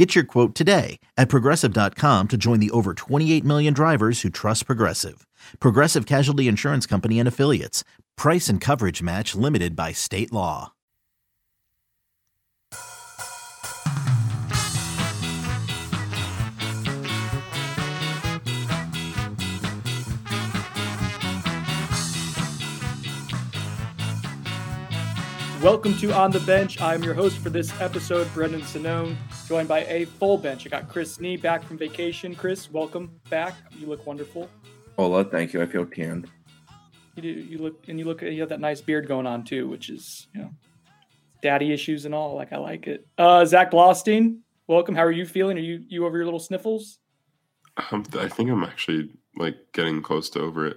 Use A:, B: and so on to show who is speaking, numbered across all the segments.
A: Get your quote today at progressive.com to join the over 28 million drivers who trust Progressive. Progressive Casualty Insurance Company and Affiliates. Price and coverage match limited by state law.
B: Welcome to On the Bench. I'm your host for this episode, Brendan Sonnone, joined by a full bench. I got Chris Nee back from vacation. Chris, welcome back. You look wonderful.
C: Hola, thank you. I feel tanned.
B: You do. You look, and you look. You have that nice beard going on too, which is you know, daddy issues and all. Like I like it. Uh, Zach Blostein, welcome. How are you feeling? Are you you over your little sniffles?
D: Um, I think I'm actually like getting close to over it.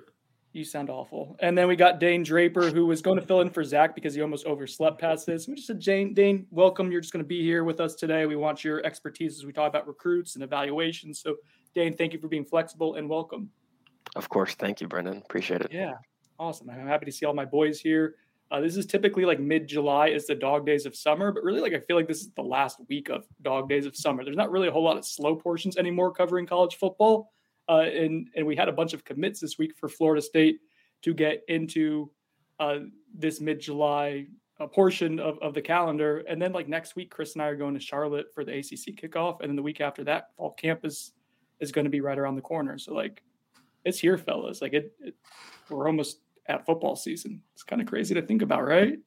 B: You sound awful. And then we got Dane Draper, who was going to fill in for Zach because he almost overslept past this. We just said, Jane, Dane, welcome. You're just going to be here with us today. We want your expertise as we talk about recruits and evaluations. So, Dane, thank you for being flexible and welcome.
E: Of course. Thank you, Brendan. Appreciate it.
B: Yeah. Awesome. I'm happy to see all my boys here. Uh, this is typically like mid July is the dog days of summer, but really, like, I feel like this is the last week of dog days of summer. There's not really a whole lot of slow portions anymore covering college football. Uh, and, and we had a bunch of commits this week for Florida State to get into uh, this mid July uh, portion of, of the calendar. And then, like next week, Chris and I are going to Charlotte for the ACC kickoff. And then the week after that, fall camp is, is going to be right around the corner. So, like, it's here, fellas. Like, it, it we're almost at football season. It's kind of crazy to think about, right?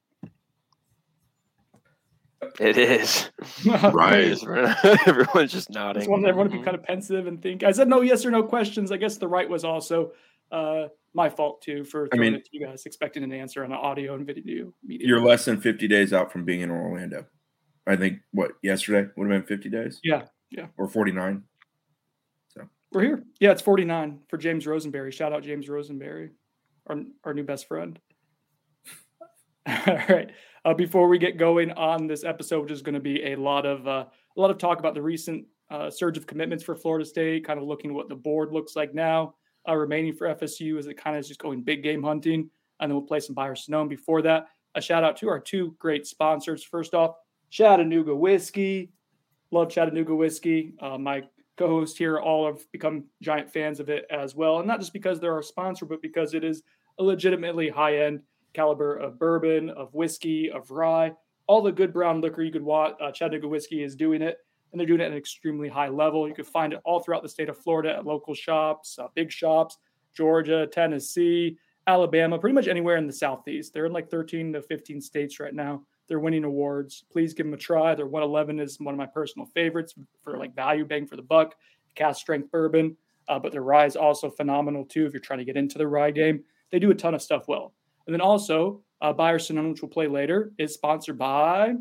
E: It is.
D: Right.
E: Everyone's just nodding.
B: Just wanted everyone to be kind of pensive and think. I said no yes or no questions. I guess the right was also uh, my fault too for throwing
C: I mean,
B: it to you guys, expecting an answer on an audio and video media.
C: You're less than 50 days out from being in Orlando. I think what yesterday would have been 50 days
B: yeah, yeah.
C: or 49.
B: We're here. Yeah, it's 49 for James Rosenberry. Shout out James Rosenberry, our, our new best friend. All right. Uh, before we get going on this episode, which is going to be a lot of uh, a lot of talk about the recent uh, surge of commitments for Florida State, kind of looking what the board looks like now, uh, remaining for FSU as it kind of is just going big game hunting, and then we'll play some Buy or Sonnone. Before that, a shout out to our two great sponsors. First off, Chattanooga Whiskey. Love Chattanooga Whiskey. Uh, my co-host here all have become giant fans of it as well and not just because they're our sponsor but because it is a legitimately high-end caliber of bourbon of whiskey of rye all the good brown liquor you could want uh, chattanooga whiskey is doing it and they're doing it at an extremely high level you can find it all throughout the state of florida at local shops uh, big shops georgia tennessee alabama pretty much anywhere in the southeast they're in like 13 to 15 states right now they're winning awards. Please give them a try. Their 111 is one of my personal favorites for like value bang for the buck, cask strength bourbon. Uh, but their rye is also phenomenal too. If you're trying to get into the rye game, they do a ton of stuff well. And then also, uh, Buy or Sonnone, which we'll play later, is sponsored by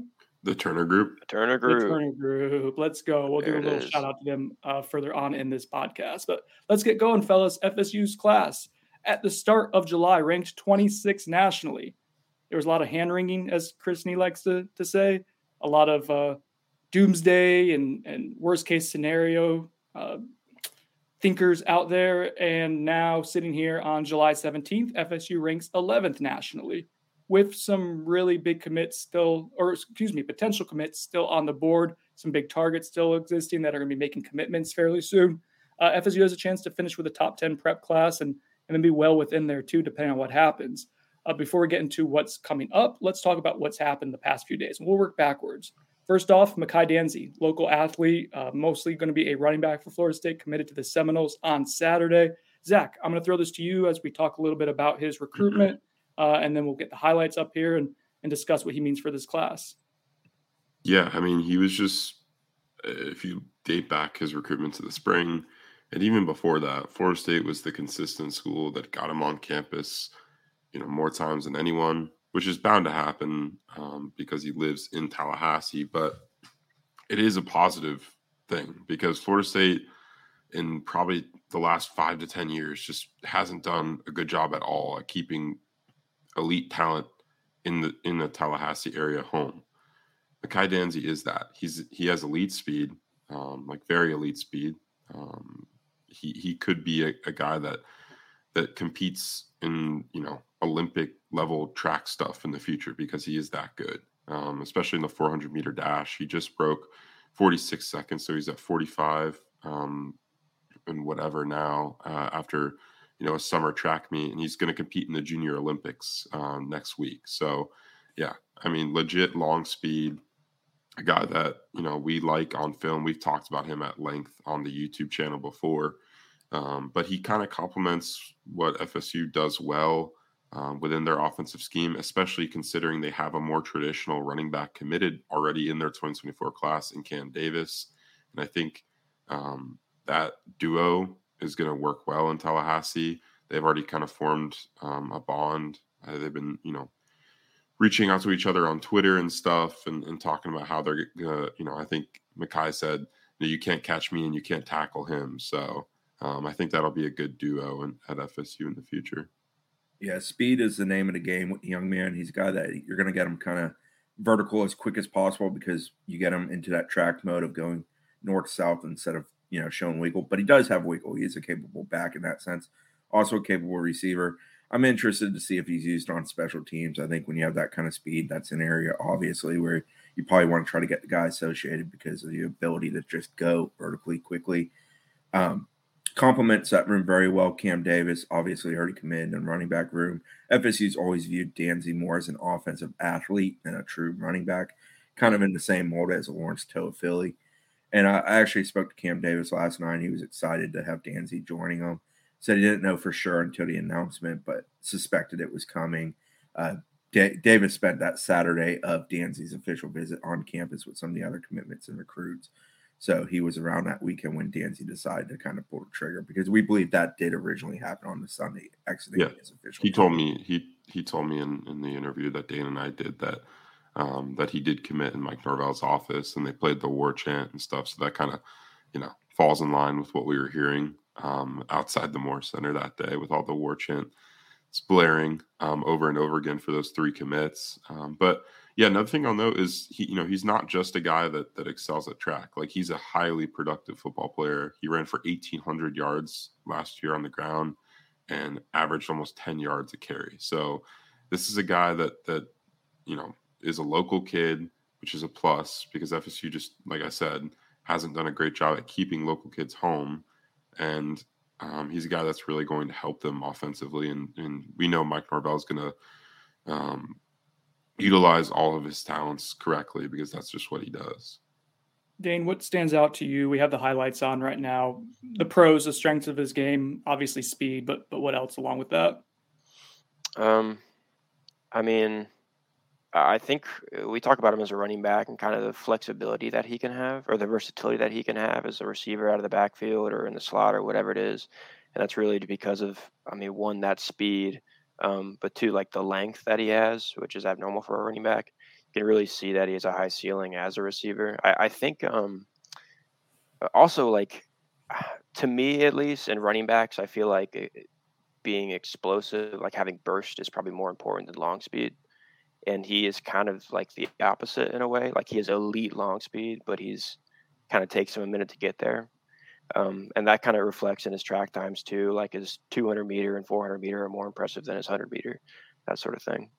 D: The Turner Group.
B: The Turner
E: Group.
B: the Turner Group. Let's go. We'll
E: There
B: do a little
E: is.
B: shout out to them uh, further on in this podcast. But let's get going, fellas. FSU's class at the start of July ranked 26 nationally. There was a lot of hand wringing, as Chris Nee likes to, to say, a lot of uh, doomsday and, and worst case scenario uh, thinkers out there. And now, sitting here on July 17th, FSU ranks 11th nationally with some really big commits still, or excuse me, potential commits still on the board, some big targets still existing that are going to be making commitments fairly soon. Uh, FSU has a chance to finish with a top 10 prep class and, and then be well within there too, depending on what happens. Uh, before we get into what's coming up, let's talk about what's happened the past few days. We'll work backwards. First off, Makai Danzy, local athlete, uh, mostly going to be a running back for Florida State, committed to the Seminoles on Saturday. Zach, I'm going to throw this to you as we talk a little bit about his recruitment, uh, and then we'll get the highlights up here and, and discuss what he means for this class.
D: Yeah, I mean, he was just, uh, if you date back his recruitment to the spring, and even before that, Florida State was the consistent school that got him on campus, you know, more times than anyone, which is bound to happen um, because he lives in Tallahassee. But it is a positive thing because Florida State, in probably the last five to 10 years, just hasn't done a good job at all at keeping elite talent in the in the Tallahassee area home. Makai Danzy is that. He's he has elite speed, um, like very elite speed. Um, he he could be a, a guy that that competes in you know Olympic level track stuff in the future because he is that good. Um, especially in the 400 meter dash, he just broke 46 seconds, so he's at 45 um, and whatever now uh, after you know a summer track meet, and he's going to compete in the Junior Olympics um, next week. So yeah, I mean, legit long speed, a guy that you know we like on film. We've talked about him at length on the YouTube channel before, um, but he kind of complements what FSU does well um, within their offensive scheme, especially considering they have a more traditional running back committed already in their 2024 class in Cam Davis, and I think um, that duo is going to work well in Tallahassee. They've already kind of formed um, a bond. Uh, they've been, you know, reaching out to each other on Twitter and stuff and, and talking about how they're gonna, you know, I think Makai said, you can't catch me and you can't tackle him. So um, I think that'll be a good duo in, at FSU in the future.
C: Yeah, speed is the name of the game with the young man. He's a guy that you're going to get him kind of vertical as quick as possible because you get him into that track mode of going north south instead of you know showing wiggle. But he does have wiggle. He is a capable back in that sense. Also a capable receiver. I'm interested to see if he's used on special teams. I think when you have that kind of speed, that's an area obviously where you probably want to try to get the guy associated because of the ability to just go vertically quickly. Um, complements that room very well. Cam Davis obviously already committed in running back room. FSU's always viewed Danzy more as an offensive athlete than a true running back, kind of in the same mold as Lawrence Toafili. And I, I actually spoke to Cam Davis last night. He was excited to have Danzy joining him. Said he didn't know for sure until the announcement, but suspected it was coming. Uh, D- Davis spent that Saturday of Danzy's official visit on campus with some of the other commitments and recruits. So he was around that weekend when Danzy decided to kind of pull the trigger because we believe that did originally happen on the Sunday exiting
D: yeah.
C: his official.
D: He told me he he told me in, in the interview that Dane and I did that um, that he did commit in Mike Norvell's office and they played the war chant and stuff. So that kind of, you know, falls in line with what we were hearing um, outside the Moore Center that day with all the war chant blaring um, over and over again for those three commits. Um, but yeah, another thing I'll note is he, you know, he's not just a guy that that excels at track. Like he's a highly productive football player. He ran for 1,800 yards last year on the ground and averaged almost 10 yards a carry. So this is a guy that that you know is a local kid, which is a plus because FSU just, like I said, hasn't done a great job at keeping local kids home. And um, he's a guy that's really going to help them offensively. And, and we know Mike Norvell is going to um, utilize all of his talents correctly because that's just what he does.
B: Dane, what stands out to you? We have the highlights on right now. The pros, the strengths of his game, obviously speed, but but what else along with that?
E: Um, I mean, I think uh, we talk about him as a running back and kind of the flexibility that he can have or the versatility that he can have as a receiver out of the backfield or in the slot or whatever it is. And that's really because of, I mean, one, that speed, um, but two, like the length that he has, which is abnormal for a running back. You can really see that he has a high ceiling as a receiver. I, I think um, also, like, to me at least, in running backs, I feel like eh, being explosive, like having burst, is probably more important than long speed and he is kind of like the opposite in a way. Like he has elite long speed, but he's kind of takes him a minute to get there. Um, and that kind of reflects in his track times too. Like his 200 meter and 400 meter are more impressive than his 100 meter, that sort of thing.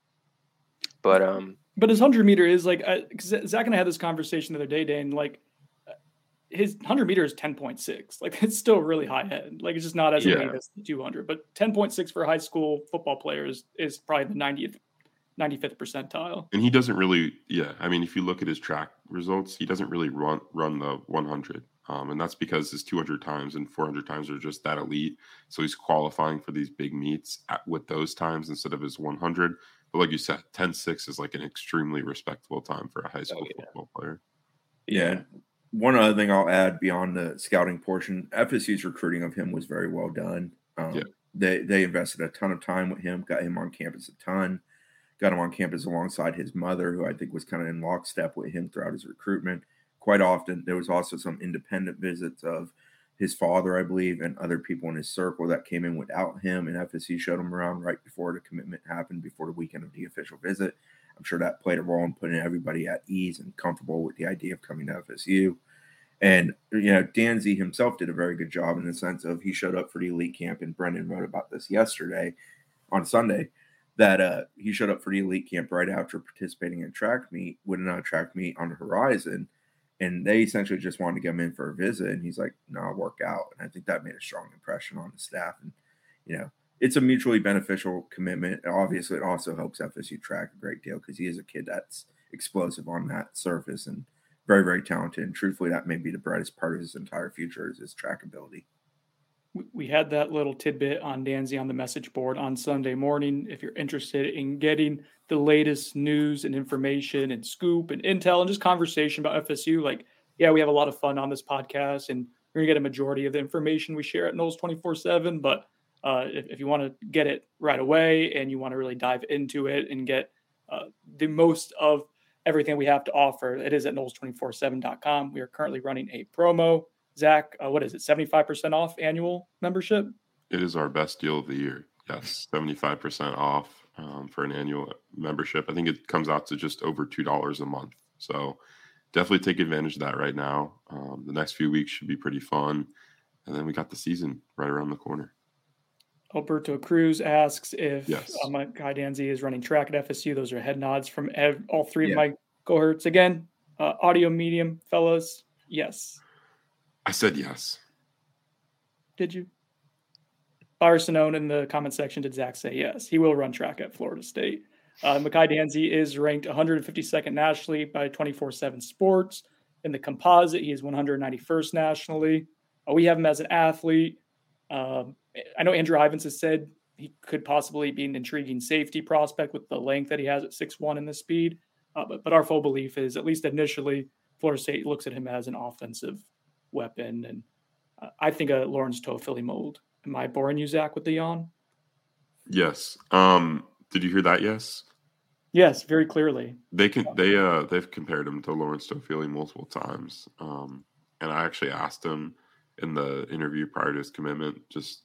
E: But um,
B: but his 100 meter is like I, Zach and I had this conversation the other day, Dane. Like uh, his 100 meter is 10.6. Like it's still really high end. Like it's just not as yeah. elite as the 200, but 10.6 for high school football players is probably the 90th 95th percentile.
D: And he doesn't really, yeah. I mean, if you look at his track results, he doesn't really run run the 100, um, and that's because his 200 times and 400 times are just that elite. So he's qualifying for these big meets at, with those times instead of his 100. But like you said, 10-6 is like an extremely respectable time for a high school oh, yeah. football player.
C: Yeah. One other thing I'll add beyond the scouting portion, FSU's recruiting of him was very well done. Um, yeah. They they invested a ton of time with him, got him on campus a ton got him on campus alongside his mother, who I think was kind of in lockstep with him throughout his recruitment. Quite often, there was also some independent visits of his father, I believe, and other people in his circle that came in without him. And FSU showed him around right before the commitment happened, before the weekend of the official visit. I'm sure that played a role in putting everybody at ease and comfortable with the idea of coming to FSU. And you know, Danzy himself did a very good job in the sense of he showed up for the elite camp, and Brendan wrote about this yesterday on Sunday that uh, he showed up for the elite camp right after participating in track meet, winning a track meet on the horizon, and they essentially just wanted to him in for a visit, and he's like, "No, I'll work out," and I think that made a strong impression on the staff, and you know, it's a mutually beneficial commitment. Obviously, it also helps FSU track a great deal because he is a kid that's explosive on that surface and very, very talented. And truthfully, that may be the brightest part of his entire future is his track ability.
B: We had that little tidbit on Danzy on the message board on Sunday morning. If you're interested in getting the latest news and information and scoop and intel and just conversation about FSU, like, yeah, we have a lot of fun on this podcast and you're going to get a majority of the information we share at Noles 24 7. But uh, if, if, you want to get it right away and you want to really dive into it and get uh, the most of everything we have to offer. It is at Noles247.com. We are currently running a promo. Zach, uh, what is it? 75% off annual membership?
D: It is our best deal of the year. Yes, 75% off um, for an annual membership. I think it comes out to just over $2 a month. So definitely take advantage of that right now. Um, the next few weeks should be pretty fun. And then we got the season right around the corner.
B: Alberto Cruz asks if yes. uh, my guy Danzy is running track at FSU. Those are head nods from ev- all three yeah. of my cohorts. Again, uh, audio medium, fellas. Yes.
D: I said yes.
B: Did you? Byron Sinone in the comment section did Zach say yes. He will run track at Florida State. Uh, Makai Danzy is ranked 152nd nationally by 24 7 Sports. In the composite, he is 191st nationally. Uh, we have him as an athlete. Um, I know Andrew Ivins has said he could possibly be an intriguing safety prospect with the length that he has at six one and the speed. Uh, but, but our full belief is, at least initially, Florida State looks at him as an offensive weapon. And uh, I think a Lawrence Toafili mold. Am I boring you, Zach, with the yawn?
D: Yes. Um, did you hear that? Yes.
B: Yes, very clearly.
D: They can. They uh, they've compared him to Lawrence Toafili multiple times. Um, and I actually asked him in the interview prior to his commitment, just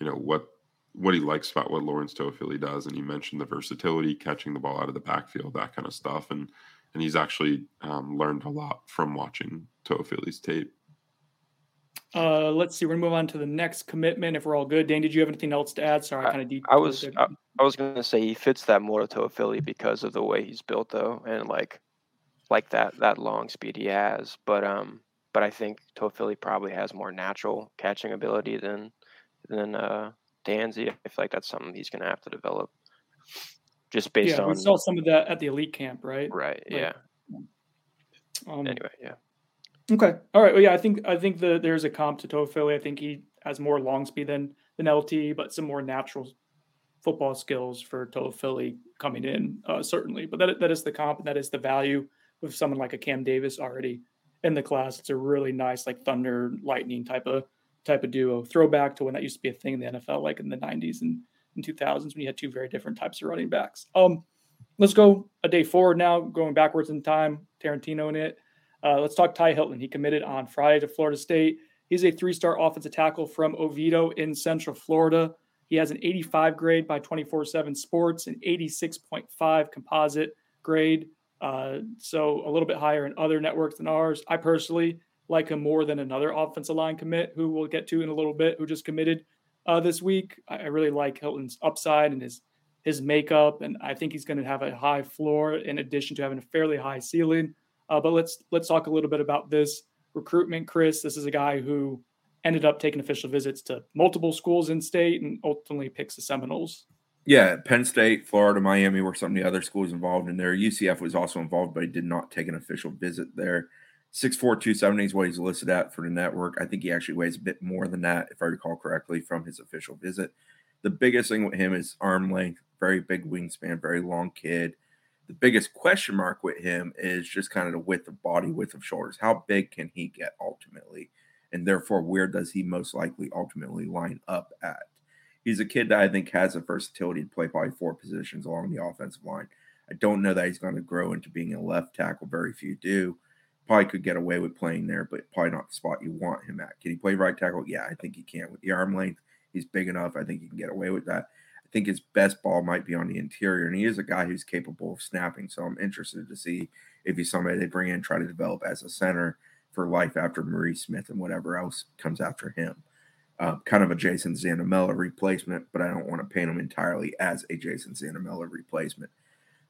D: you know what what he likes about what Lawrence Toafili does, and he mentioned the versatility, catching the ball out of the backfield, that kind of stuff, and and he's actually um, learned a lot from watching Toafili's tape.
B: Uh, let's see. We're gonna move on to the next commitment. If we're all good, Dan, did you have anything else to add? Sorry, I, kind of deep.
E: I was I, I, was gonna say he fits that more to Toafili because of the way he's built, though, and like like that that long speed he has. But um, but I think Toafili probably has more natural catching ability than than uh, Danzy. I feel like that's something he's going to have to develop, just based
B: yeah,
E: on.
B: we saw some of that at the elite camp, right?
E: Right. Like, yeah. Um, anyway, yeah.
B: Okay. All right. Well, yeah, I think I think the there's a comp to Toafili. I think he has more long speed than than LT, but some more natural football skills for Toafili coming in, uh, certainly. But that that is the comp, and that is the value with someone like a Cam Davis already in the class. It's a really nice like thunder lightning type of type of duo. Throwback to when that used to be a thing in the NFL, like in the 90s and, and 2000s when you had two very different types of running backs. Um, let's go a day forward now, going backwards in time. Tarantino in it. Uh, let's talk Ty Hilton. He committed on Friday to Florida State. He's a three-star offensive tackle from Oviedo in Central Florida. He has an 85 grade by 24/7 Sports, an 86.5 composite grade. Uh, so a little bit higher in other networks than ours. I personally like him more than another offensive line commit, who we'll get to in a little bit, who just committed uh, this week. I, I, really like Hilton's upside and his his makeup, and I think he's going to have a high floor in addition to having a fairly high ceiling. Uh, but let's let's talk a little bit about this recruitment, Chris. This is a guy who ended up taking official visits to multiple schools in state and ultimately picks the Seminoles.
C: Yeah, Penn State, Florida, Miami were some of the other schools involved in there. UCF was also involved, but he did not take an official visit there. 6'4", 270 is what he's listed at for the network. I think he actually weighs a bit more than that, if I recall correctly, from his official visit. The biggest thing with him is arm length, very big wingspan, very long kid. The biggest question mark with him is just kind of the width of body, width of shoulders. How big can he get ultimately? And therefore, where does he most likely ultimately line up at? He's a kid that I think has the versatility to play probably four positions along the offensive line. I don't know that he's going to grow into being a left tackle. Very few do probably could get away with playing there, but probably not the spot you want him at. Can he play right tackle? Yeah, I think he can with the arm length. He's big enough. I think he can get away with that. Think his best ball might be on the interior, and he is a guy who's capable of snapping. So I'm interested to see if he's somebody they bring in try to develop as a center for life after Maurice Smith and whatever else comes after him. Uh, kind of a Jason Zanamella replacement, but I don't want to paint him entirely as a Jason Zanamella replacement.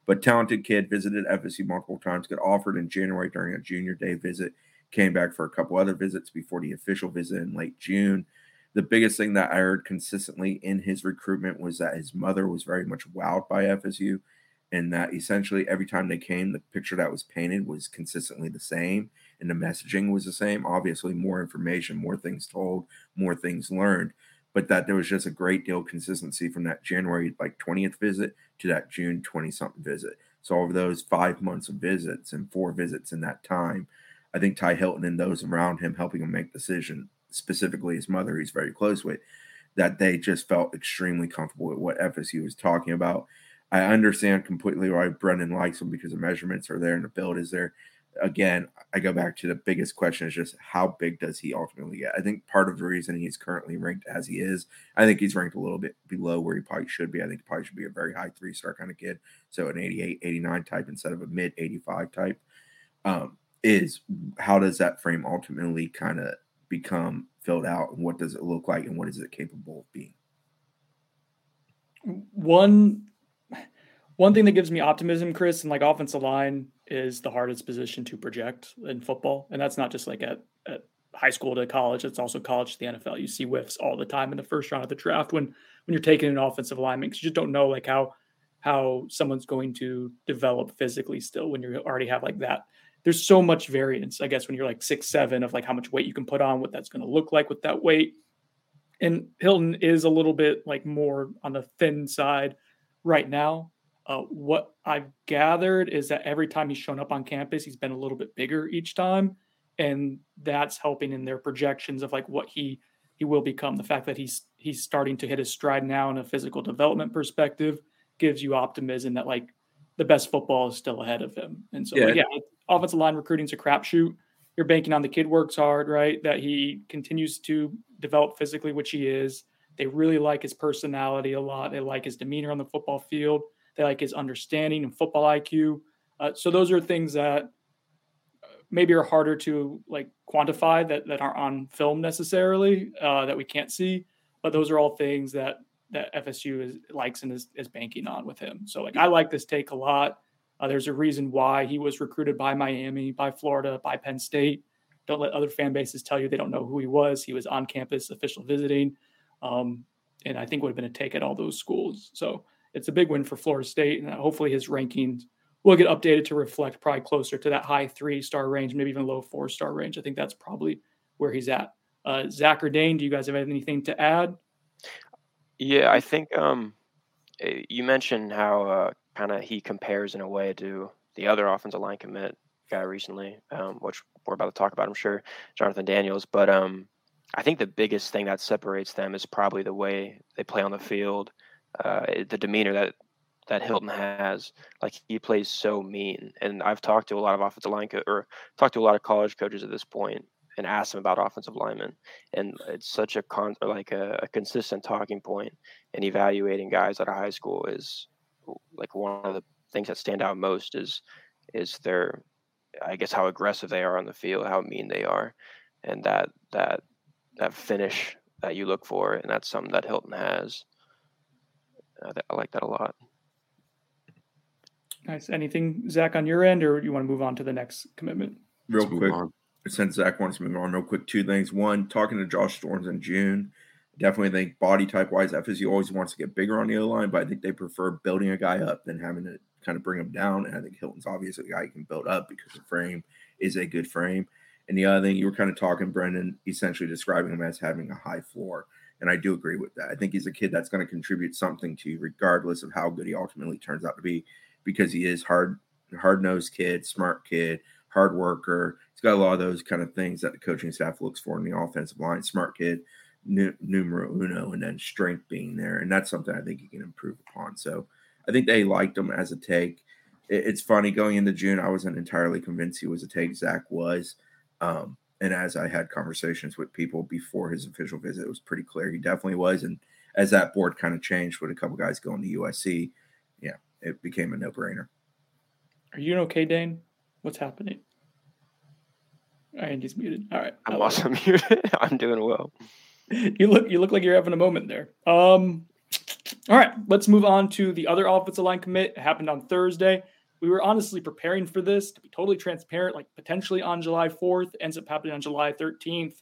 C: But talented kid visited FSU multiple times, got offered in January during a junior day visit, came back for a couple other visits before the official visit in late June. The biggest thing that I heard consistently in his recruitment was that his mother was very much wowed by FSU, and that essentially every time they came, the picture that was painted was consistently the same, and the messaging was the same. Obviously, more information, more things told, more things learned but that there was just a great deal of consistency from that January like 20th visit to that June 20 something visit. So over those five months of visits and four visits in that time, I think Ty Hilton and those around him helping him make decision, specifically his mother, he's very close with, that they just felt extremely comfortable with what FSU was talking about. I understand completely why Brendan likes him because the measurements are there and the build is there again, I go back to the biggest question is just how big does he ultimately get? I think part of the reason he's currently ranked as he is, I think he's ranked a little bit below where he probably should be. I think he probably should be a very high three star kind of kid. So an 88, 89 type instead of a mid 85 type. Um, is how does that frame ultimately kind of become filled out and what does it look like and what is it capable of being?
B: One one thing that gives me optimism, Chris, and like offensive line is the hardest position to project in football. And that's not just like at, at high school to college, it's also college to the NFL. You see whiffs all the time in the first round of the draft when when you're taking an offensive lineman because you just don't know like how how someone's going to develop physically still when you already have like that. There's so much variance, I guess, when you're like six, seven of like how much weight you can put on, what that's going to look like with that weight. And Hilton is a little bit like more on the thin side right now uh, what I've gathered is that every time he's shown up on campus, he's been a little bit bigger each time, and that's helping in their projections of like what he he will become. The fact that he's he's starting to hit his stride now in a physical development perspective gives you optimism that like the best football is still ahead of him. And so, yeah, yeah offensive line recruiting is a crapshoot. You're banking on the kid works hard, right? That he continues to develop physically, which he is. They really like his personality a lot. They like his demeanor on the football field. They like his understanding and football IQ. Uh, so those are things that uh, maybe are harder to like quantify that that aren't on film necessarily uh, that we can't see. But those are all things that that FSU is likes and is, is banking on with him. So like I like this take a lot. Uh, there's a reason why he was recruited by Miami, by Florida, by Penn State. Don't let other fan bases tell you they don't know who he was. He was on campus, official visiting, um, and I think would have been a take at all those schools. So it's a big win for Florida State, and hopefully his rankings will get updated to reflect probably closer to that high three star range, maybe even low four star range. I think that's probably where he's at. Uh, Zach or Dane, do you guys have anything to add?
E: Yeah, I think um, eh, you mentioned how uh, kind of he compares in a way to the other offensive line commit guy recently, um, which we're about to talk about, I'm sure, Jonathan Daniels. But um, I think the biggest thing that separates them is probably the way they play on the field uh, the demeanor that that Hilton has. Like he plays so mean, and I've talked to a lot of offensive line co- or talked to a lot of college coaches at this point and asked them about offensive linemen, and it's such a con like a, a consistent talking point in evaluating guys out of high school is like one of the things that stand out most is is their I guess how aggressive they are on the field, how mean they are, and that that that finish that you look for, and that's something that Hilton has. I, I like that a lot.
B: Nice. Anything, Zach, on your end, or you want to move on to the next commitment?
C: Real Let's quick, since Zach wants to move on, real quick, two things. One, talking to Josh Storms in June, definitely think body type wise, FSU always wants to get bigger on the O line, but I think they prefer building a guy up than having to kind of bring him down. And I think Hilton's obviously a guy you can build up because the frame is a good frame. And the other thing you were kind of talking, Brendan, essentially describing him as having a high floor. And I do agree with that. I think he's a kid that's going to contribute something to you, regardless of how good he ultimately turns out to be, because he is hard, hard nosed kid, smart kid, hard worker. He's got a lot of those kind of things that the coaching staff looks for in the offensive line. Smart kid, numero uno, and then strength being there, and that's something I think he can improve upon. So I think they liked him as a take. it's funny going into June. I wasn't entirely convinced he was a take. Zach was, um, and as I had conversations with people before his official visit, it was pretty clear he definitely was. And as that board kind of changed with a couple guys going to USC, yeah, it became a no brainer.
B: Are you okay, Dane? What's happening? Andy's muted. All right.
E: I'm also muted. I'm doing well.
B: You look you look like you're having a moment there. Um all right, let's move on to the other offensive line commit. It happened on Thursday. We were honestly preparing for this to be totally transparent, like potentially on July 4th, ends up happening on July 13th.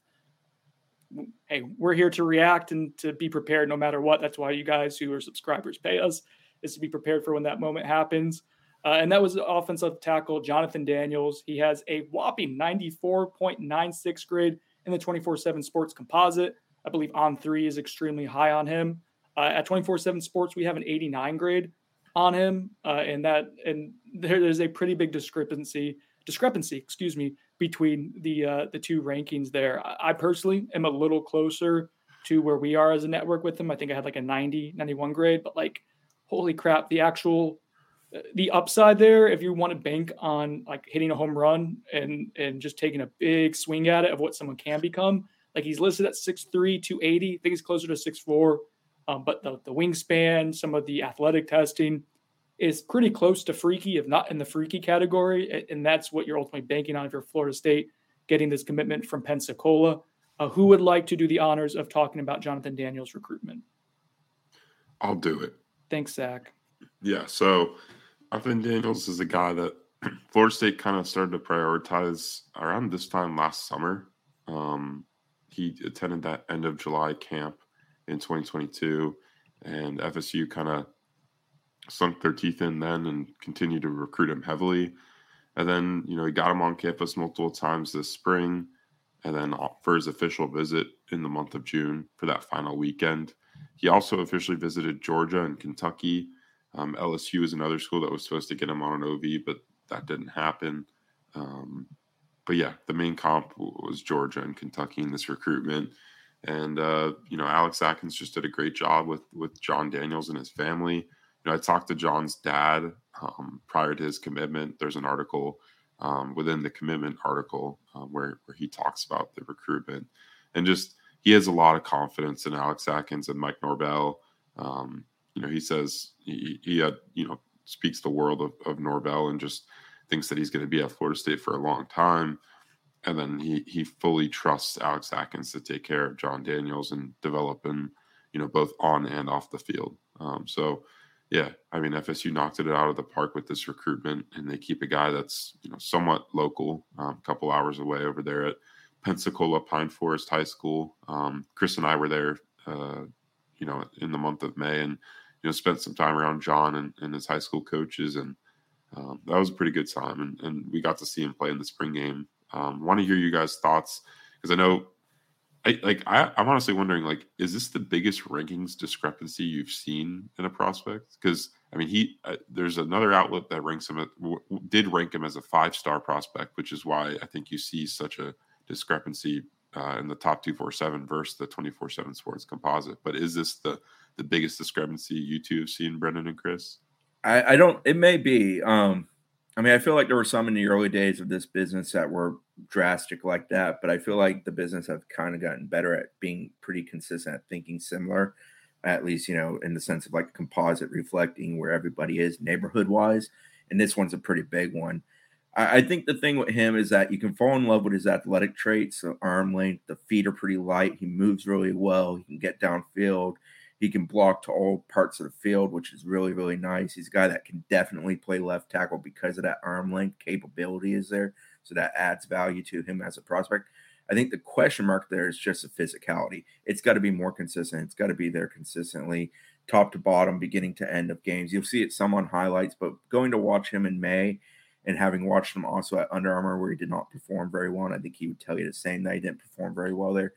B: Hey, we're here to react and to be prepared no matter what. That's why you guys who are subscribers pay us, is to be prepared for when that moment happens. Uh, and that was offensive tackle Jonathan Daniels. He has a whopping 94.96 grade in the 24 7 sports composite. I believe on three is extremely high on him. Uh, at 24 7 sports, we have an 89 grade on him. Uh, and that, and there, there's a pretty big discrepancy, discrepancy, excuse me, between the, uh, the two rankings there. I, I personally am a little closer to where we are as a network with him. I think I had like a 90, 91 grade, but like, holy crap, the actual the upside there, if you want to bank on like hitting a home run and and just taking a big swing at it of what someone can become, like he's listed at 6'3, 280. I think he's closer to 6'4. Um, but the, the wingspan, some of the athletic testing is pretty close to freaky, if not in the freaky category. And that's what you're ultimately banking on if you're Florida State getting this commitment from Pensacola. Uh, who would like to do the honors of talking about Jonathan Daniels' recruitment?
D: I'll do it.
B: Thanks, Zach.
D: Yeah. So Jonathan Daniels is a guy that Florida State kind of started to prioritize around this time last summer. Um, he attended that end of July camp in 2022, and FSU kind of sunk their teeth in then and continued to recruit him heavily. And then, you know, he got him on campus multiple times this spring, and then for his official visit in the month of June for that final weekend. He also officially visited Georgia and Kentucky um, LSU is another school that was supposed to get him on an OV, but that didn't happen. Um, but yeah, the main comp was Georgia and Kentucky in this recruitment. And uh, you know, Alex Atkins just did a great job with with Jon Daniels and his family. You know, I talked to John's dad um, prior to his commitment. There's an article um, within the commitment article um, where where he talks about the recruitment and just he has a lot of confidence in Alex Atkins and Mike Norvell. Um, you know, he says he, he had, you know, speaks the world of, of Norvell and just thinks that he's going to be at Florida State for a long time. And then he he fully trusts Alex Atkins to take care of John Daniels and develop him, you know, both on and off the field. Um, so, yeah, I mean, FSU knocked it out of the park with this recruitment, and they keep a guy that's you know somewhat local, a um, couple hours away over there at Pensacola Pine Forest High School. Um, Chris and I were there, uh, you know, in the month of May, and you know, spent some time around John and, and his high school coaches, and um, that was a pretty good time. And, and, we got to see him play in the spring game. Um, want to hear you guys' thoughts because I know, I like, I, I'm honestly wondering, like, is this the biggest rankings discrepancy you've seen in a prospect? Because I mean, he uh, there's another outlet that ranks him at, w- did rank him as a five star prospect, which is why I think you see such a discrepancy uh, in the top two four seven versus the twenty four seven sports composite. But is this the the biggest discrepancy you two have seen, Brendan and Chris?
C: I, I don't. It may be. Um, I mean, I feel like there were some in the early days of this business that were drastic like that, but I feel like the business have kind of gotten better at being pretty consistent at thinking similar, at least you know in the sense of like composite reflecting where everybody is neighborhood wise. And this one's a pretty big one. I, I think the thing with him is that you can fall in love with his athletic traits, the arm length, the feet are pretty light. He moves really well. He can get downfield he can block to all parts of the field, which is really, really nice. He's a guy that can definitely play left tackle because of that arm length capability is there. So that adds value to him as a prospect. I think the question mark there is just the physicality. It's got to be more consistent. It's got to be there consistently, top to bottom, beginning to end of games. You'll see it some on highlights, but going to watch him in May and having watched him also at Under Armour where he did not perform very well, and I think he would tell you the same that he didn't perform very well there.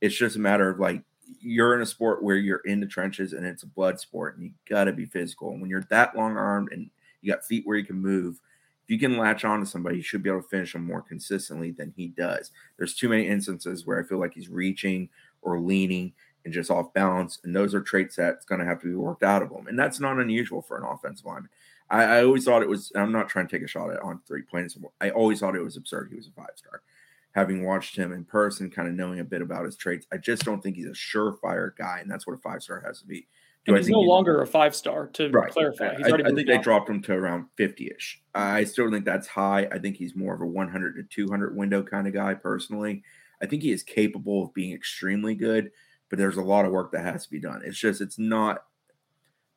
C: It's just a matter of like you're in a sport where you're in the trenches and it's a blood sport and you got to be physical. And when you're that long armed and you got feet where you can move, if you can latch on to somebody, you should be able to finish them more consistently than he does. There's too many instances where I feel like he's reaching or leaning and just off balance. And those are traits that's going to have to be worked out of him. And that's not unusual for an offensive lineman. I, I always thought it was. I'm not trying to take a shot at on three points. I always thought it was absurd. He was a five star. Having watched him in person, kind of knowing a bit about his traits, I just don't think he's a surefire guy, and that's what a five star has to be.
B: Do he's no longer a five star to
C: right.
B: clarify.
C: He's I, I think they dropped him to around 50 ish. I still think that's high. I think he's more of a 100 to 200 window kind of guy personally. I think he is capable of being extremely good, but there's a lot of work that has to be done. It's just, it's not.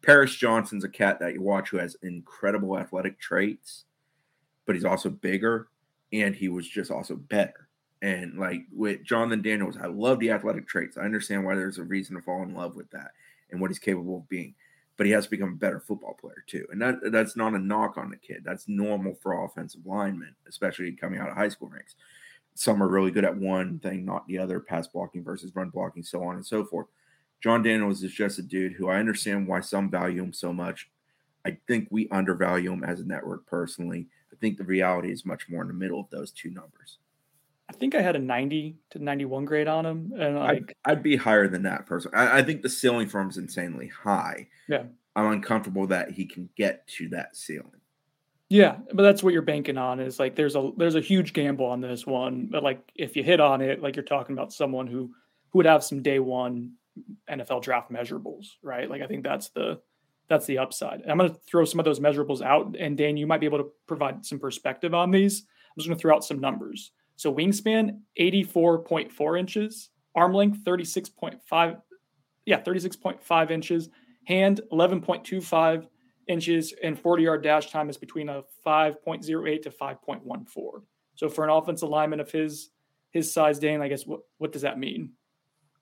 C: Paris Johnson's a cat that you watch who has incredible athletic traits, but he's also bigger and he was just also better. And like with Jonathan Daniels, I love the athletic traits. I understand why there's a reason to fall in love with that and what he's capable of being. But he has to become a better football player too. And that that's not a knock on the kid. That's normal for offensive linemen, especially coming out of high school ranks. Some are really good at one thing, not the other, pass blocking versus run blocking, so on and so forth. John Daniels is just a dude who I understand why some value him so much. I think we undervalue him as a network personally. I think the reality is much more in the middle of those two numbers.
B: I think I had a 90 to 91 grade on him. And like,
C: I'd, I'd be higher than that person. I, I, think the ceiling for him is insanely high.
B: Yeah.
C: I'm uncomfortable that he can get to that ceiling.
B: Yeah, but that's what you're banking on is like there's a there's a huge gamble on this one. But like if you hit on it, like you're talking about someone who who would have some day one NFL draft measurables, right? Like I think that's the that's the upside. I'm going to throw some of those measurables out, and Dan, you might be able to provide some perspective on these. I'm just going to throw out some numbers. So wingspan 84.4 inches, arm length 36.5 yeah, 36.5 inches, hand 11.25 inches and 40 yard dash time is between a 5.08 to 5.14. So for an offensive lineman of his his size, Dan, I guess what what does that mean?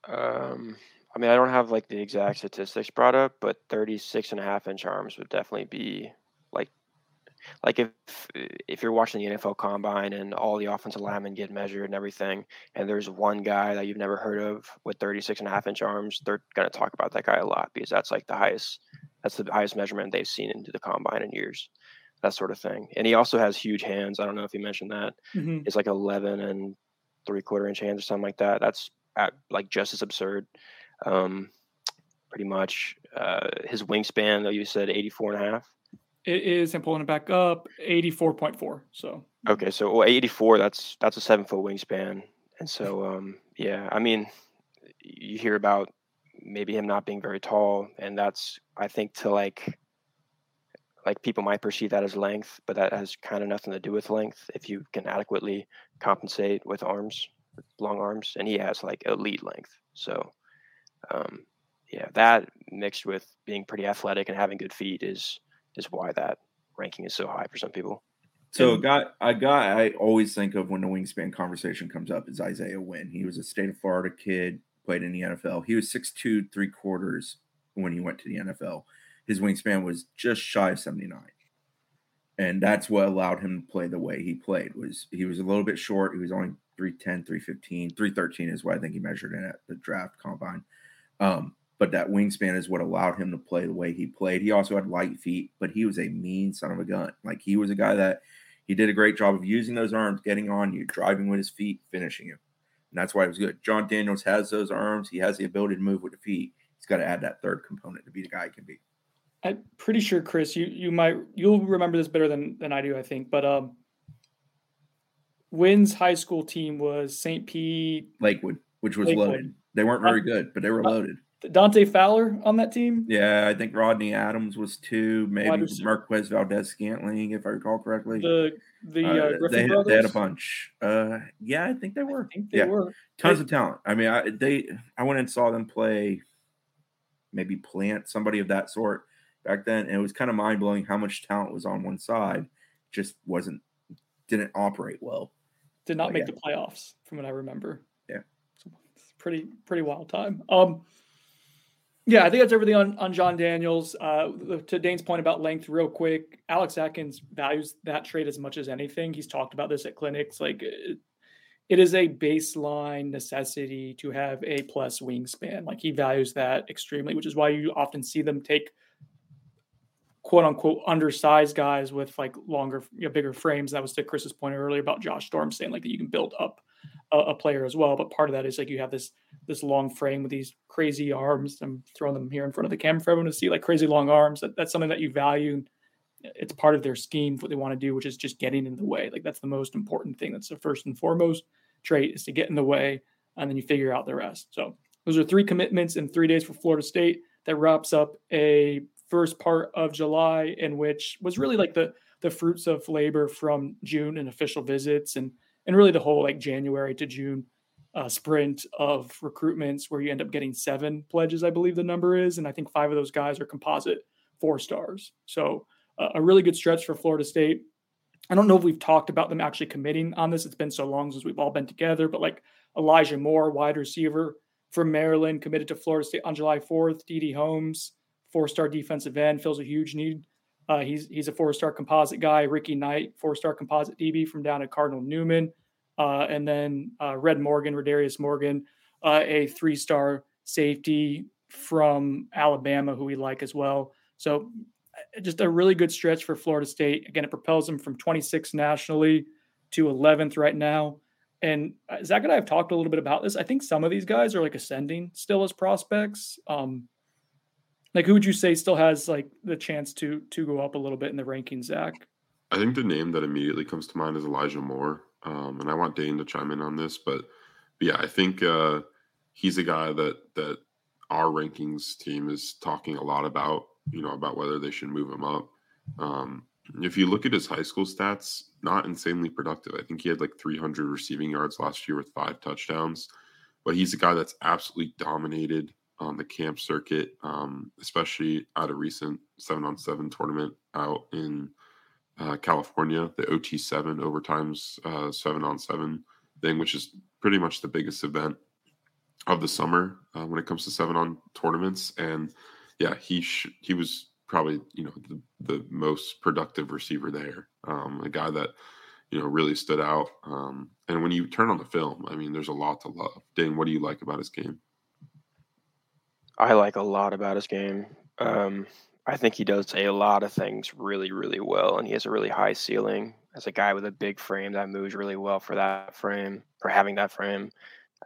E: Um I mean, I don't have like the exact statistics brought up, but 36 and a half inch arms would definitely be like like if if you're watching the NFL combine and all the offensive linemen get measured and everything, and there's one guy that you've never heard of with 36 and a half inch arms, they're going to talk about that guy a lot because that's like the highest that's the highest measurement they've seen into the combine in years. That sort of thing. And he also has huge hands. I don't know if you mentioned that. Mm-hmm. It's like 11 and three quarter inch hands or something like that. That's at, like just as absurd. Um, pretty much. Uh, his wingspan, though, you said 84 and a half.
B: It is, I'm pulling it back up, 84.4. So
E: okay, so well, 84. That's that's a seven foot wingspan, and so um, yeah, I mean, you hear about maybe him not being very tall, and that's I think to like like people might perceive that as length, but that has kind of nothing to do with length if you can adequately compensate with arms, long arms, and he has like elite length. So um, yeah, that mixed with being pretty athletic and having good feet is is why that ranking is so high for some people.
C: So a guy, a guy I always think of when the wingspan conversation comes up is Isaiah Wynn. He was a state of Florida kid, played in the NFL. He was six two, three quarters when he went to the NFL. His wingspan was just shy of 79. And that's what allowed him to play the way he played. Was he was a little bit short. He was only 310, 315, 313 is what I think he measured in at the draft combine. Um, but that wingspan is what allowed him to play the way he played. He also had light feet, but he was a mean son of a gun. Like he was a guy that he did a great job of using those arms, getting on you, driving with his feet, finishing you. And that's why it was good. John Daniels has those arms. He has the ability to move with the feet. He's got to add that third component to be the guy he can be.
B: I'm pretty sure, Chris, you you might you'll remember this better than than I do, I think. But um Wynn's high school team was St. Pete
C: Lakewood, which was Lakewood. loaded. They weren't very good, but they were loaded.
B: Dante Fowler on that team?
C: Yeah, I think Rodney Adams was two, maybe Marquez Valdes Scantling, if I recall correctly.
B: The the uh, uh,
C: they, had, they, had, a bunch. Uh, yeah, I think they were.
B: Think they
C: yeah.
B: were.
C: Tons of talent. I mean, I they I went and saw them play, maybe plant somebody of that sort back then, and it was kind of mind blowing how much talent was on one side. Just wasn't didn't operate well.
B: Did not but make yeah. the playoffs, from what I remember. Pretty pretty wild time. Um yeah, I think that's everything on, on John Daniels. Uh, to Dane's point about length, real quick, Alex Atkins values that trait as much as anything. He's talked about this at clinics. Like, it, it is a baseline necessity to have a plus wingspan. Like, he values that extremely, which is why you often see them take quote unquote undersized guys with like longer, you know, bigger frames. That was to Chris's point earlier about Josh Storm saying like that you can build up a, a, player as well. But part of that is like you have this this long frame with these crazy arms. I'm throwing them here in front of the camera for everyone to see, like crazy long arms. That, that's something that you value. it's part of their scheme what they want to do, which is just getting in the way. Like that's the most important thing. That's the first and foremost trait is to get in the way, and then you figure out the rest. So those are three commitments in three days for Florida State. That wraps up a first part of July, in which was really like the the fruits of labor from June and official visits, and and really the whole like January to June uh, sprint of recruitments, where you end up getting seven pledges, I believe the number is, and I think five of those guys are composite four stars. So uh, a really good stretch for Florida State. I don't know if we've talked about them actually committing on this. It's been so long since we've all been together, but like Elijah Moore, wide receiver from Maryland, committed to Florida State on July 4th. Dede Holmes, four-star defensive end, fills a huge need. Uh, he's he's a four-star composite guy. Ricky Knight, four-star composite DB from down at Cardinal Newman, uh, and then uh, Red Morgan, Redarius Morgan, uh, a three-star safety from Alabama, who we like as well. So just a really good stretch for Florida State. Again, it propels them from 26th nationally to 11th right now. And uh, Zach and I have talked a little bit about this. I think some of these guys are like ascending still as prospects. Um, like who would you say still has like the chance to to go up a little bit in the rankings, Zach?
D: I think the name that immediately comes to mind is Elijah Moore. Um, and I want Dane to chime in on this, but, but yeah, I think uh, he's a guy that that our rankings team is talking a lot about you know, about whether they should move him up. Um, if you look at his high school stats, not insanely productive. I think he had like 300 receiving yards last year with five touchdowns, but he's a guy that's absolutely dominated on the camp circuit, um, especially at a recent seven on seven tournament out in uh, California, the OT7 overtimes uh, seven on seven thing, which is pretty much the biggest event of the summer uh, when it comes to seven on tournaments. And yeah, he sh- he was probably you know the, the most productive receiver there. Um, a guy that you know really stood out. Um, and when you turn on the film, I mean, there's a lot to love. Dane, what do you like about his game?
E: I like a lot about his game. Um, I think he does a lot of things really, really well, and he has a really high ceiling. As a guy with a big frame that moves really well for that frame, for having that frame.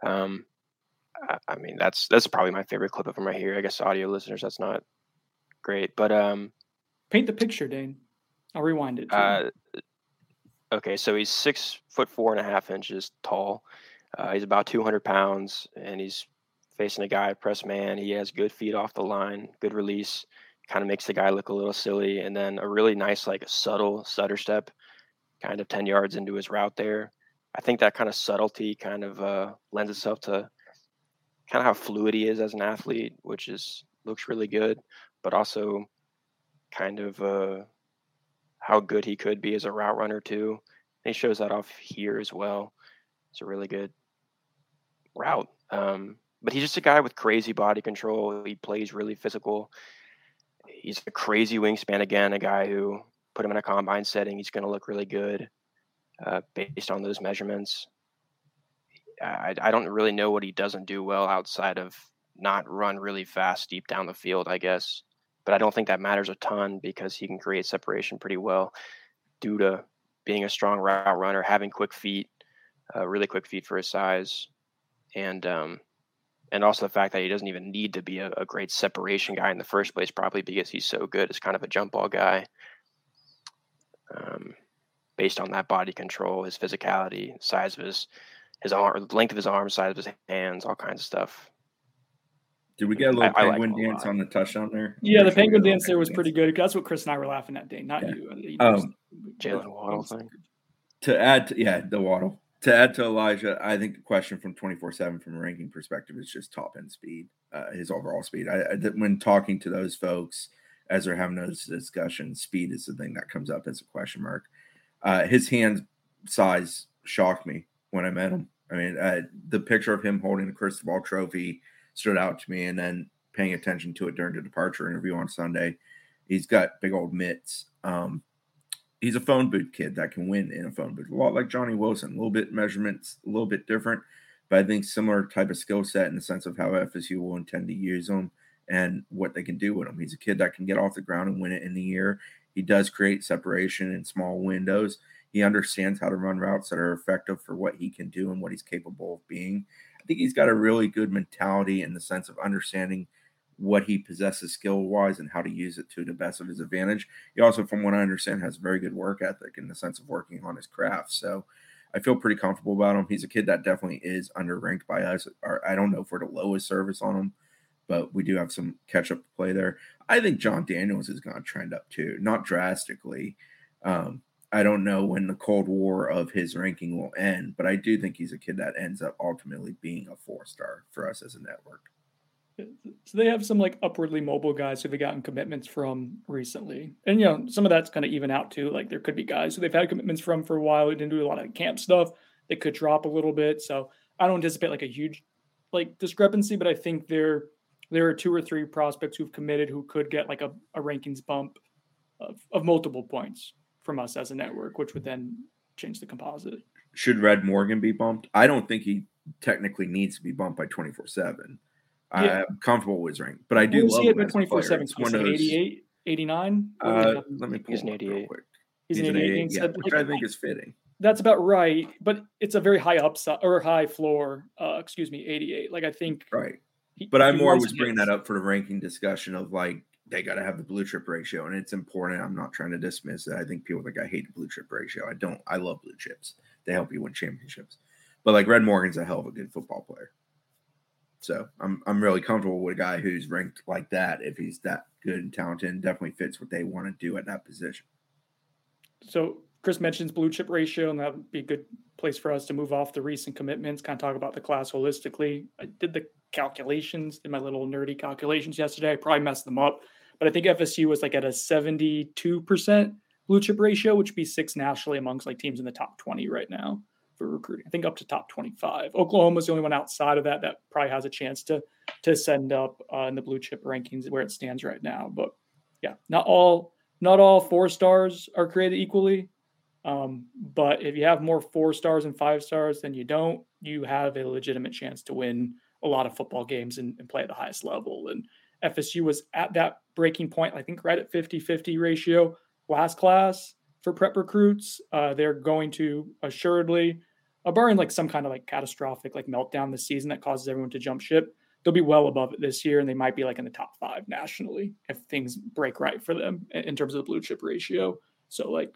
E: Um, I, mean, that's that's probably my favorite clip of him right here. I guess audio listeners, that's not great, but um,
B: paint the picture, Dane. I'll rewind it.
E: Uh, okay, so he's six foot four and a half inches tall. Uh, he's about 200 pounds, and he's facing a guy press man. He has good feet off the line, good release. Kind of makes the guy look a little silly, and then a really nice, like subtle stutter step, kind of 10 yards into his route there. I think that kind of subtlety kind of uh, lends itself to kind of how fluid he is as an athlete, which is looks really good, but also kind of uh, how good he could be as a route runner too. And he shows that off here as well. It's a really good route. Um, but he's just a guy with crazy body control. He plays really physical. He's a crazy wingspan again. A guy who put him in a combine setting, he's going to look really good uh, based on those measurements. I, I don't really know what he doesn't do well outside of not run really fast deep down the field, I guess. But I don't think that matters a ton because he can create separation pretty well due to being a strong route runner, having quick feet, uh, really quick feet for his size, and um, and also the fact that he doesn't even need to be a, a, great separation guy in the first place, probably because he's so good as kind of a jump ball guy. Um, based on that body control, his physicality, size of his his arm, length of his arm, size of his hands, all kinds of stuff.
C: Did we get a little I, penguin I like dance on the touchdown there?
B: Yeah, the penguin dance there was pretty good. That's what Chris and I were laughing at, Dane, not yeah. you.
C: Um,
E: Jaylen Waddle thing.
C: To add, to, yeah, the Waddle. To add to Elijah, I think the question from twenty four seven from a ranking perspective is just top end speed, uh, his overall speed. I, I, when talking to those folks as they're having those discussions, speed is the thing that comes up as a question mark. Uh, his hand size shocked me when I met him. I mean, uh, the picture of him holding the Cristobal Trophy stood out to me, and then paying attention to it during the departure interview on Sunday. He's got big old mitts. Um, he's a phone booth kid that can win in a phone booth, a lot like Johnny Wilson. A little bit measurements, a little bit different, but I think similar type of skill set in the sense of how FSU will intend to use him and what they can do with him. He's a kid that can get off the ground and win it in the air. He does create separation in small windows. He understands how to run routes that are effective for what he can do and what he's capable of being. I think he's got a really good mentality in the sense of understanding what he possesses skill wise and how to use it to the best of his advantage. He also, from what I understand, has very good work ethic in the sense of working on his craft. So I feel pretty comfortable about him. He's a kid that definitely is underranked by us. I don't know if we're the lowest service on him, but we do have some catch up to play there. I think John Daniels is going to trend up too, not drastically. Um, I don't know when the Cold War of his ranking will end, but I do think he's a kid that ends up ultimately being a four star for us as a network.
B: So they have some like upwardly mobile guys who they've gotten commitments from recently. And, you know, some of that's kind of even out too. Like there could be guys who they've had commitments from for a while who didn't do a lot of camp stuff. They could drop a little bit. So I don't anticipate like a huge like discrepancy, but I think there there are two or three prospects who've committed who could get like a, a rankings bump of, of multiple points from us as a network, which would then change the composite.
C: Should Red Morgan be bumped? I don't think he technically needs to be bumped by 24 7. Yeah. I'm comfortable with his rank, but I do love
B: see it at 24 7. He's 88, 89.
C: Uh, let me pull
E: he's an 88.
C: quick.
B: He's, he's an 88. 88
C: yeah, which I think is fitting.
B: That's about right, but it's a very high upside or high floor. Uh, excuse me, 88. Like I think.
C: Right. He, but I more was bringing that up for the ranking discussion of like they got to have the blue chip ratio, and it's important. I'm not trying to dismiss it. I think people think I hate the blue chip ratio. I don't. I love blue chips. They help you win championships. But like Red Morgan's a hell of a good football player. So I'm I'm really comfortable with a guy who's ranked like that. If he's that good and talented, and definitely fits what they want to do at that position.
B: So Chris mentions blue chip ratio, and that would be a good place for us to move off the recent commitments, kind of talk about the class holistically. I did the calculations, did my little nerdy calculations yesterday. I probably messed them up, but I think FSU was like at a 72% blue chip ratio, which would be six nationally amongst like teams in the top 20 right now for recruiting. I think up to top 25. Oklahoma's the only one outside of that that probably has a chance to to send up uh, in the blue chip rankings where it stands right now. But yeah, not all not all four stars are created equally. Um, but if you have more four stars and five stars than you don't, you have a legitimate chance to win a lot of football games and, and play at the highest level. And FSU was at that breaking point, I think right at 50 50 ratio last class for prep recruits. Uh, they're going to assuredly, uh, barring like some kind of like catastrophic like meltdown this season that causes everyone to jump ship, they'll be well above it this year and they might be like in the top five nationally if things break right for them in, terms of the blue chip ratio. So like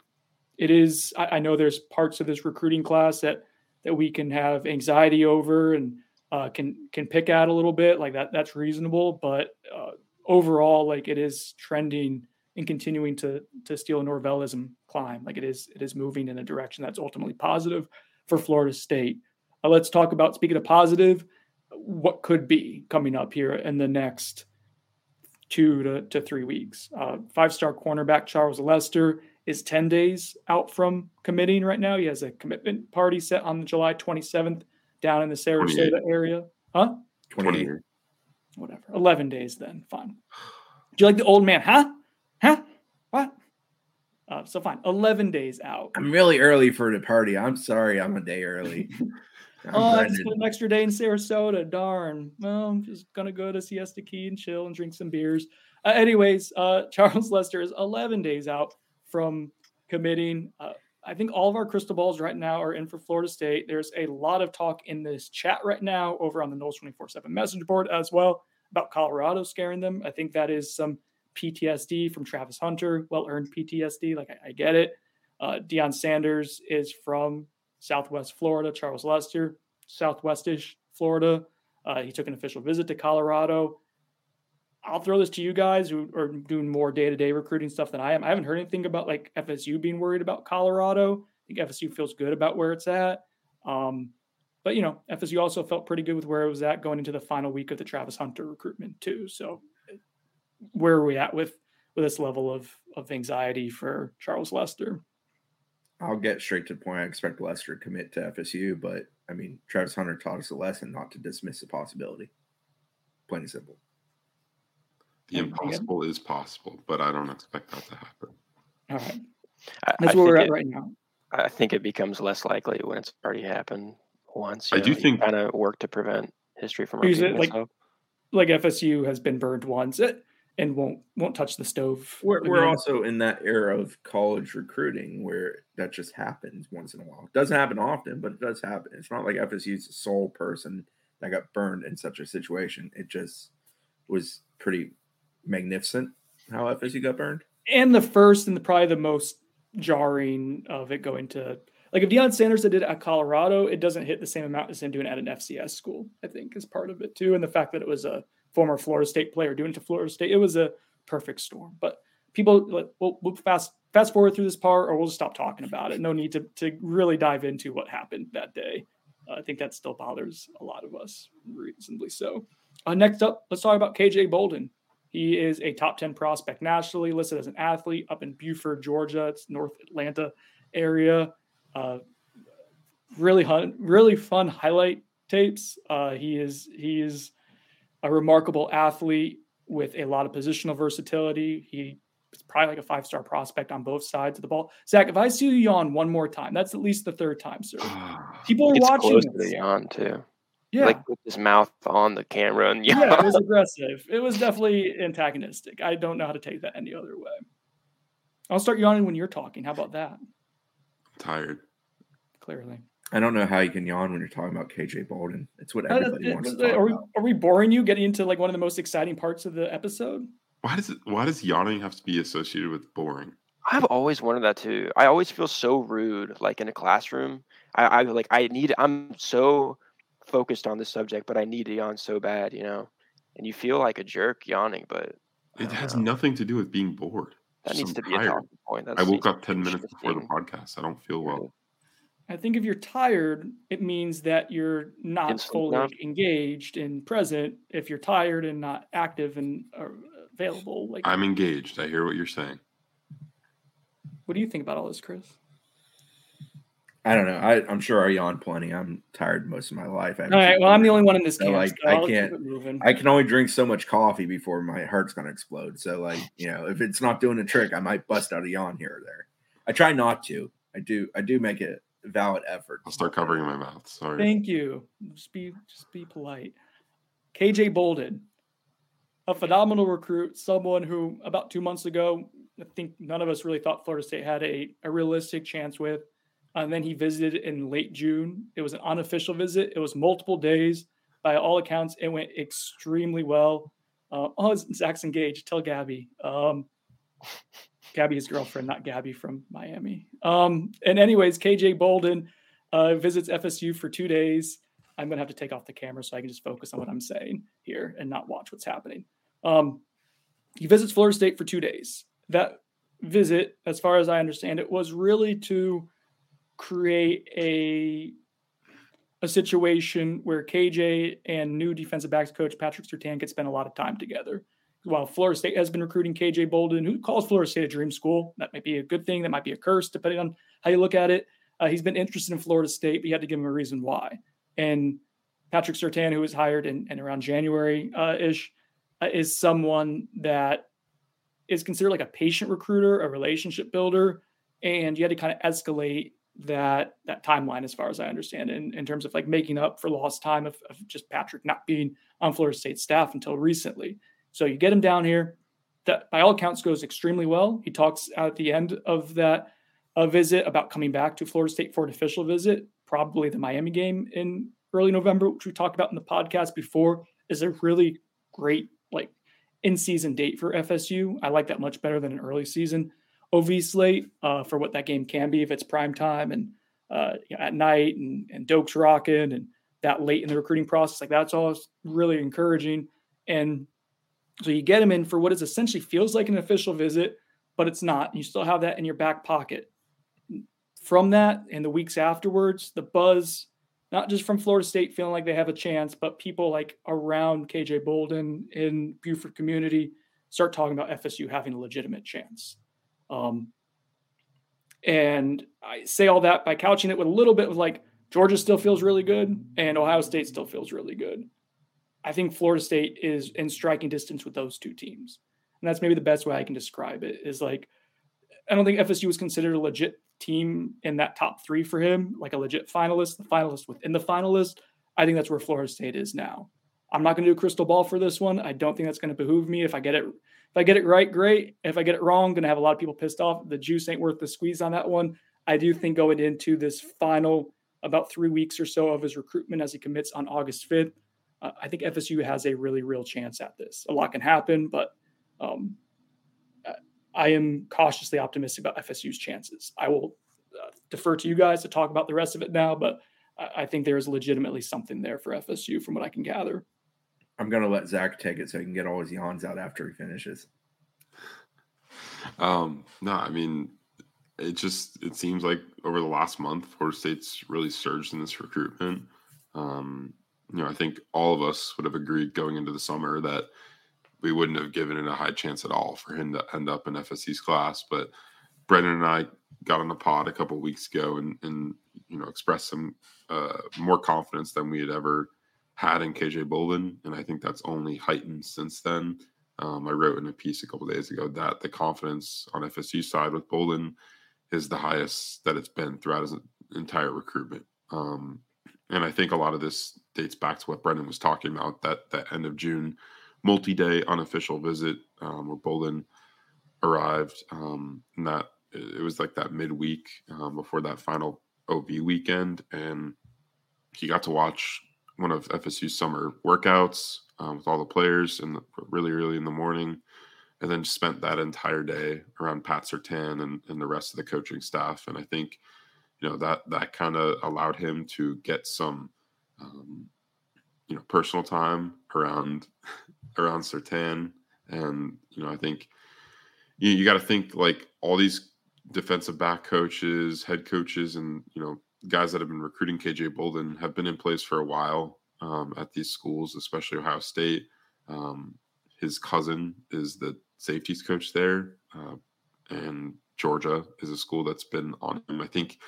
B: it is, I, I, know there's parts of this recruiting class that that we can have anxiety over and uh, can can pick at a little bit like that. That's reasonable, but uh, overall, like it is trending and continuing to to steal Norvellism climb. Like it is it is moving in a direction that's ultimately positive for Florida State. Uh, let's talk about speaking of positive, what could be coming up here in the next two to, to three weeks. Uh, Five star cornerback Charles Lester is 10 days out from committing right now. He has a commitment party set on July 27th down in the Sarasota area. Huh?
C: 28.
B: Whatever. 11 days then. Fine. Do you like the old man? Huh? What? Uh, so fine. 11 days out.
C: I'm really early for the party. I'm sorry. I'm a day early.
B: oh, I just spent an extra day in Sarasota. Darn. Well, I'm just going to go to Siesta Key and chill and drink some beers. Uh, anyways, uh, Charles Lester is 11 days out from committing. Uh, I think all of our crystal balls right now are in for Florida State. There's a lot of talk in this chat right now over on the Noles 24 7 message board as well about Colorado scaring them. I think that is some PTSD from Travis Hunter, well earned PTSD. Like, I, I, get it. Uh, Deion Sanders is from Southwest Florida, Charles Lester, Southwestish Florida. Uh, he took an official visit to Colorado. I'll throw this to you guys who are doing more day to day recruiting stuff than I am. I haven't heard anything about like FSU being worried about Colorado. I think FSU feels good about where it's at. Um, but you know, FSU also felt pretty good with where it was at going into the final week of the Travis Hunter recruitment too. So, where are we at with with this level of of anxiety for Charles Lester?
C: I'll get straight to the point. I expect Lester to commit to FSU, but I mean, Travis Hunter taught us a lesson not to dismiss the possibility. Plain and simple.
D: The impossible is possible, but I don't expect that to happen.
B: All right. That's I, where we're at it, right now.
E: I think it becomes less likely when it's already happened once.
D: I know, do think
E: kind of work to prevent history from repeating
B: like, itself. Like FSU has been burned once eh, and won't won't touch the stove.
C: We're, we're also in that era of college recruiting where that just happens once in a while. It doesn't happen often, but it does happen. It's not like FSU's the sole person that got burned in such a situation. It just was pretty magnificent how FSU got burned.
B: And the first and the, probably the most jarring of it going to like if Deion Sanders did it at Colorado, it doesn't hit the same amount as him doing it at an FCS school. I think is part of it too, and the fact that it was a former Florida State player doing to Florida State, it was a perfect storm. But people, we'll, we'll fast fast forward through this part, or we'll just stop talking about it. No need to to really dive into what happened that day. Uh, I think that still bothers a lot of us, reasonably so. Uh, next up, let's talk about KJ Bolden. He is a top 10 prospect nationally, listed as an athlete up in Buford, Georgia. It's North Atlanta area. Uh, really, fun, really fun highlight tapes. Uh, he is he is a remarkable athlete with a lot of positional versatility. He is probably like a five star prospect on both sides of the ball. Zach, if I see you yawn one more time, that's at least the third time, sir. People are watching.
E: close to the yawn too.
B: Yeah,
E: Like with his mouth on the camera and
B: yeah, it was aggressive. It was definitely antagonistic. I don't know how to take that any other way. I'll start yawning when you're talking. How about that?
D: tired.
B: Clearly.
C: I don't know how you can yawn when you're talking about KJ Bolden. It's what
B: Uh,
C: everybody
B: uh,
C: wants
B: uh,
C: to talk
B: are, we,
C: about.
B: are we boring you getting into like one of the most exciting parts of the episode?
D: Why does it? Why does yawning have to be associated with boring?
E: I've always wanted that too. I always feel so rude, like in a classroom. I, I like I need. I'm so focused on the subject, but I need to yawn so bad, you know. And you feel like a jerk yawning, but
D: It has
E: know.
D: nothing to do with being bored.
E: that
D: Just
E: needs
D: I'm
E: to be a talking point. That's
D: I woke up ten minutes before the podcast. I don't feel well.
B: I think if you're tired, it means that you're not
E: Getting sleep
B: fully
E: now?
B: engaged and present. If you're tired and not active and uh, available, like
D: I'm engaged. I hear what you're saying.
B: what do you think about all this, Chris?
C: I don't know. I, I'm sure I yawn plenty. I'm tired most of my life. I
B: All
C: haven't
B: right,
C: slept
B: well, I'm the only one in this
C: So, like,
B: so
C: I can't- I can only drink so much coffee before my heart's gonna explode. So like, you know, if it's not doing a trick, I might bust out a yawn here or there. I try not to. I do I do make a valid effort.
D: I'll start covering my mouth. Sorry.
B: Thank you. Just be just be polite. KJ Bolden, a phenomenal recruit, someone who about two months ago, I think none of us really thought Florida State had a, a realistic chance with. And then he visited in late June. It was an unofficial visit. It was multiple days. By all accounts, it went extremely well. Uh, oh, Zach's engaged. Tell Gabby. Um, Gabby, his girlfriend, not Gabby from Miami. Um, and anyways, KJ Bolden uh, visits FSU for two days. I'm gonna have to take off the camera so I can just focus on what I'm saying here and not watch what's happening. Um, he visits Florida State for two days. That visit, as far as I understand it, was really to create a a situation where KJ and new defensive backs coach Patrick Surtain could spend a lot of time together. While Florida State has been recruiting KJ Bolden, who calls Florida State a dream school, that might be a good thing, that might be a curse, depending on how you look at it. Uh, he's been interested in Florida State, but you had to give him a reason why. And Patrick Surtain, who was hired in, in around January uh, ish, uh, is someone that is considered like a patient recruiter, a relationship builder, and you had to kind of escalate that that timeline, as far as I understand, in, in terms of like making up for lost time of, of just Patrick not being on Florida State staff until recently. So you get him down here. That by all accounts goes extremely well. He talks at the end of that a visit about coming back to Florida State for an official visit, probably the Miami game in early November, which we talked about in the podcast before, is a really great like in season date for FSU. I like that much better than an early season OV slate uh, for what that game can be if it's prime time and uh, you know, at night and, and Doak's rocking and that late in the recruiting process. Like that's all really encouraging. And so you get him in for what is essentially feels like an official visit, but it's not. You still have that in your back pocket. From that and the weeks afterwards, the buzz, not just from Florida State feeling like they have a chance, but people like around KJ Bolden in Buford community start talking about FSU having a legitimate chance. Um, and I say all that by couching it with a little bit of like Georgia still feels really good and Ohio State still feels really good. I think Florida State is in striking distance with those two teams. And that's maybe the best way I can describe it is like, I don't think FSU was considered a legit team in that top three for him, like a legit finalist, the finalist within the finalist. I think that's where Florida State is now. I'm not going to do a crystal ball for this one. I don't think that's going to behoove me. If I get it, if I get it right, great. If I get it wrong, going to have a lot of people pissed off. The juice ain't worth the squeeze on that one. I do think going into this final about three weeks or so of his recruitment as he commits on August 5th, uh, I think FSU has a really real chance at this. A lot can happen, but um, I am cautiously optimistic about FSU's chances. I will uh, defer to you guys to talk about the rest of it now, but I, I think there is legitimately something there for FSU from what I can gather.
C: I'm going to let Zach take it so he can get all his yawns out after he finishes.
D: Um, no, I mean, it just it seems like over the last month, Florida State's really surged in this recruitment. Um, you know, I think all of us would have agreed going into the summer that we wouldn't have given it a high chance at all for him to end up in FSC's class. But Brendan and I got on the pod a couple weeks ago and, and you know expressed some uh, more confidence than we had ever had in KJ Bolden, and I think that's only heightened since then. Um, I wrote in a piece a couple days ago that the confidence on FSU side with Bolden is the highest that it's been throughout his entire recruitment. Um, and I think a lot of this dates back to what Brendan was talking about that that end of June multi-day unofficial visit um, where Bolden arrived. Um, and that it was like that midweek um, before that final OV weekend, and he got to watch one of FSU's summer workouts um, with all the players and really early in the morning, and then spent that entire day around Pat Surtain and, and the rest of the coaching staff. And I think, you know, that that kind of allowed him to get some, um, you know, personal time around around Surtain. And you know, I think you, you got to think like all these defensive back coaches, head coaches, and you know guys that have been recruiting KJ Bolden have been in place for a while um, at these schools, especially Ohio State. Um, his cousin is the safeties coach there, uh, and Georgia is a school that's been on him. I think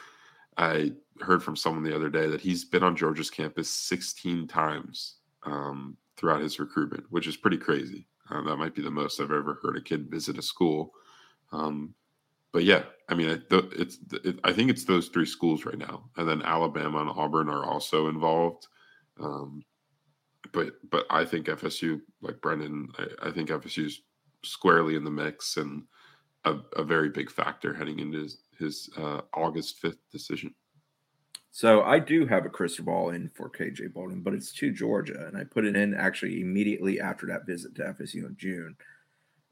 D: I heard from someone the other day that he's been on Georgia's campus 16 times um, throughout his recruitment, which is pretty crazy. Uh, that might be the most I've ever heard a kid visit a school. Um, but yeah, I mean, it, it's it, I think it's those three schools right now, and then Alabama and Auburn are also involved. Um, but but I think FSU, like Brendan, I, I think FSU's squarely in the mix and a, a very big factor heading into his, uh, August fifth decision.
C: So I do have a crystal ball in for KJ Bolden, but it's to Georgia, and I put it in actually immediately after that visit to FSU in June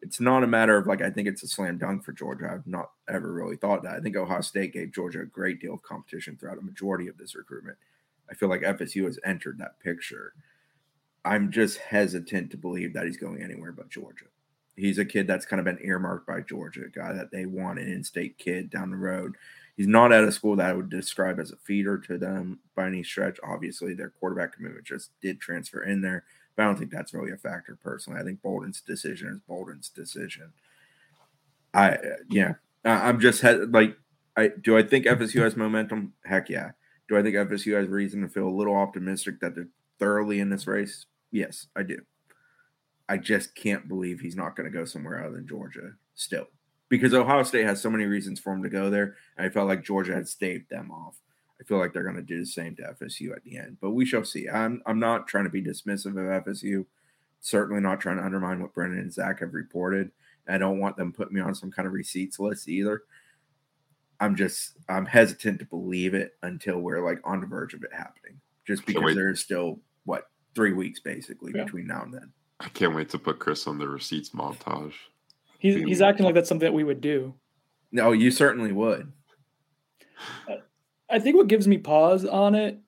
C: it's not a matter of like I think it's a slam dunk for Georgia. I've not ever really thought that. I think Ohio State gave Georgia a great deal of competition throughout a majority of this recruitment. I feel like FSU has entered that picture. I'm just hesitant to believe that he's going anywhere but Georgia. He's a kid that's kind of been earmarked by Georgia, a guy that they want an in-state kid down the road. He's not at a school that I would describe as a feeder to them by any stretch. Obviously, their quarterback commitment just did transfer in there but I don't think that's really a factor personally. I think Bolden's decision is Bolden's decision. I uh, yeah, I'm just like I do. I think FSU has momentum. Heck yeah. Do I think FSU has reason to feel a little optimistic that they're thoroughly in this race? Yes, I do. I just can't believe he's not going to go somewhere other than Georgia still, because Ohio State has so many reasons for him to go there. I felt like Georgia had staved them off. I feel like they're going to do the same to FSU at the end, but we shall see. I'm I'm not trying to be dismissive of FSU. Certainly not trying to undermine what Brendan and Zach have reported. I don't want them putting me on some kind of receipts list either. I'm just I'm hesitant to believe it until we're like on the verge of it happening. Just because there's still what three weeks basically yeah. between now and then.
D: I can't wait to put Chris on the receipts montage.
B: He's he's acting like that's something that we would do.
C: No, you certainly would.
B: I think what gives me pause on it,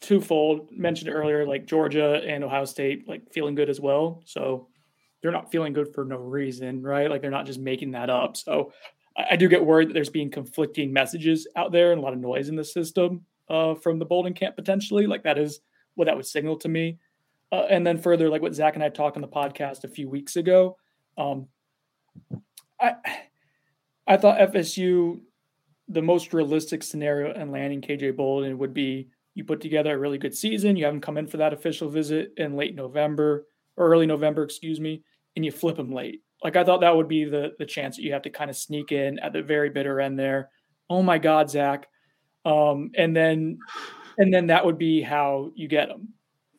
B: twofold. Mentioned earlier, like Georgia and Ohio State, like feeling good as well. So they're not feeling good for no reason, right? Like they're not just making that up. So I, I do get worried that there's being conflicting messages out there and a lot of noise in the system uh, from the Bolden camp potentially. Like that is what that would signal to me. Uh, and then further, like what Zach and I talked on the podcast a few weeks ago, um, I I thought FSU the most realistic scenario in landing KJ Bolden would be you put together a really good season, you have him come in for that official visit in late November or early November, excuse me, and you flip him late. Like I thought that would be the the chance that you have to kind of sneak in at the very bitter end there. Oh my God, Zach. Um, and then and then that would be how you get him.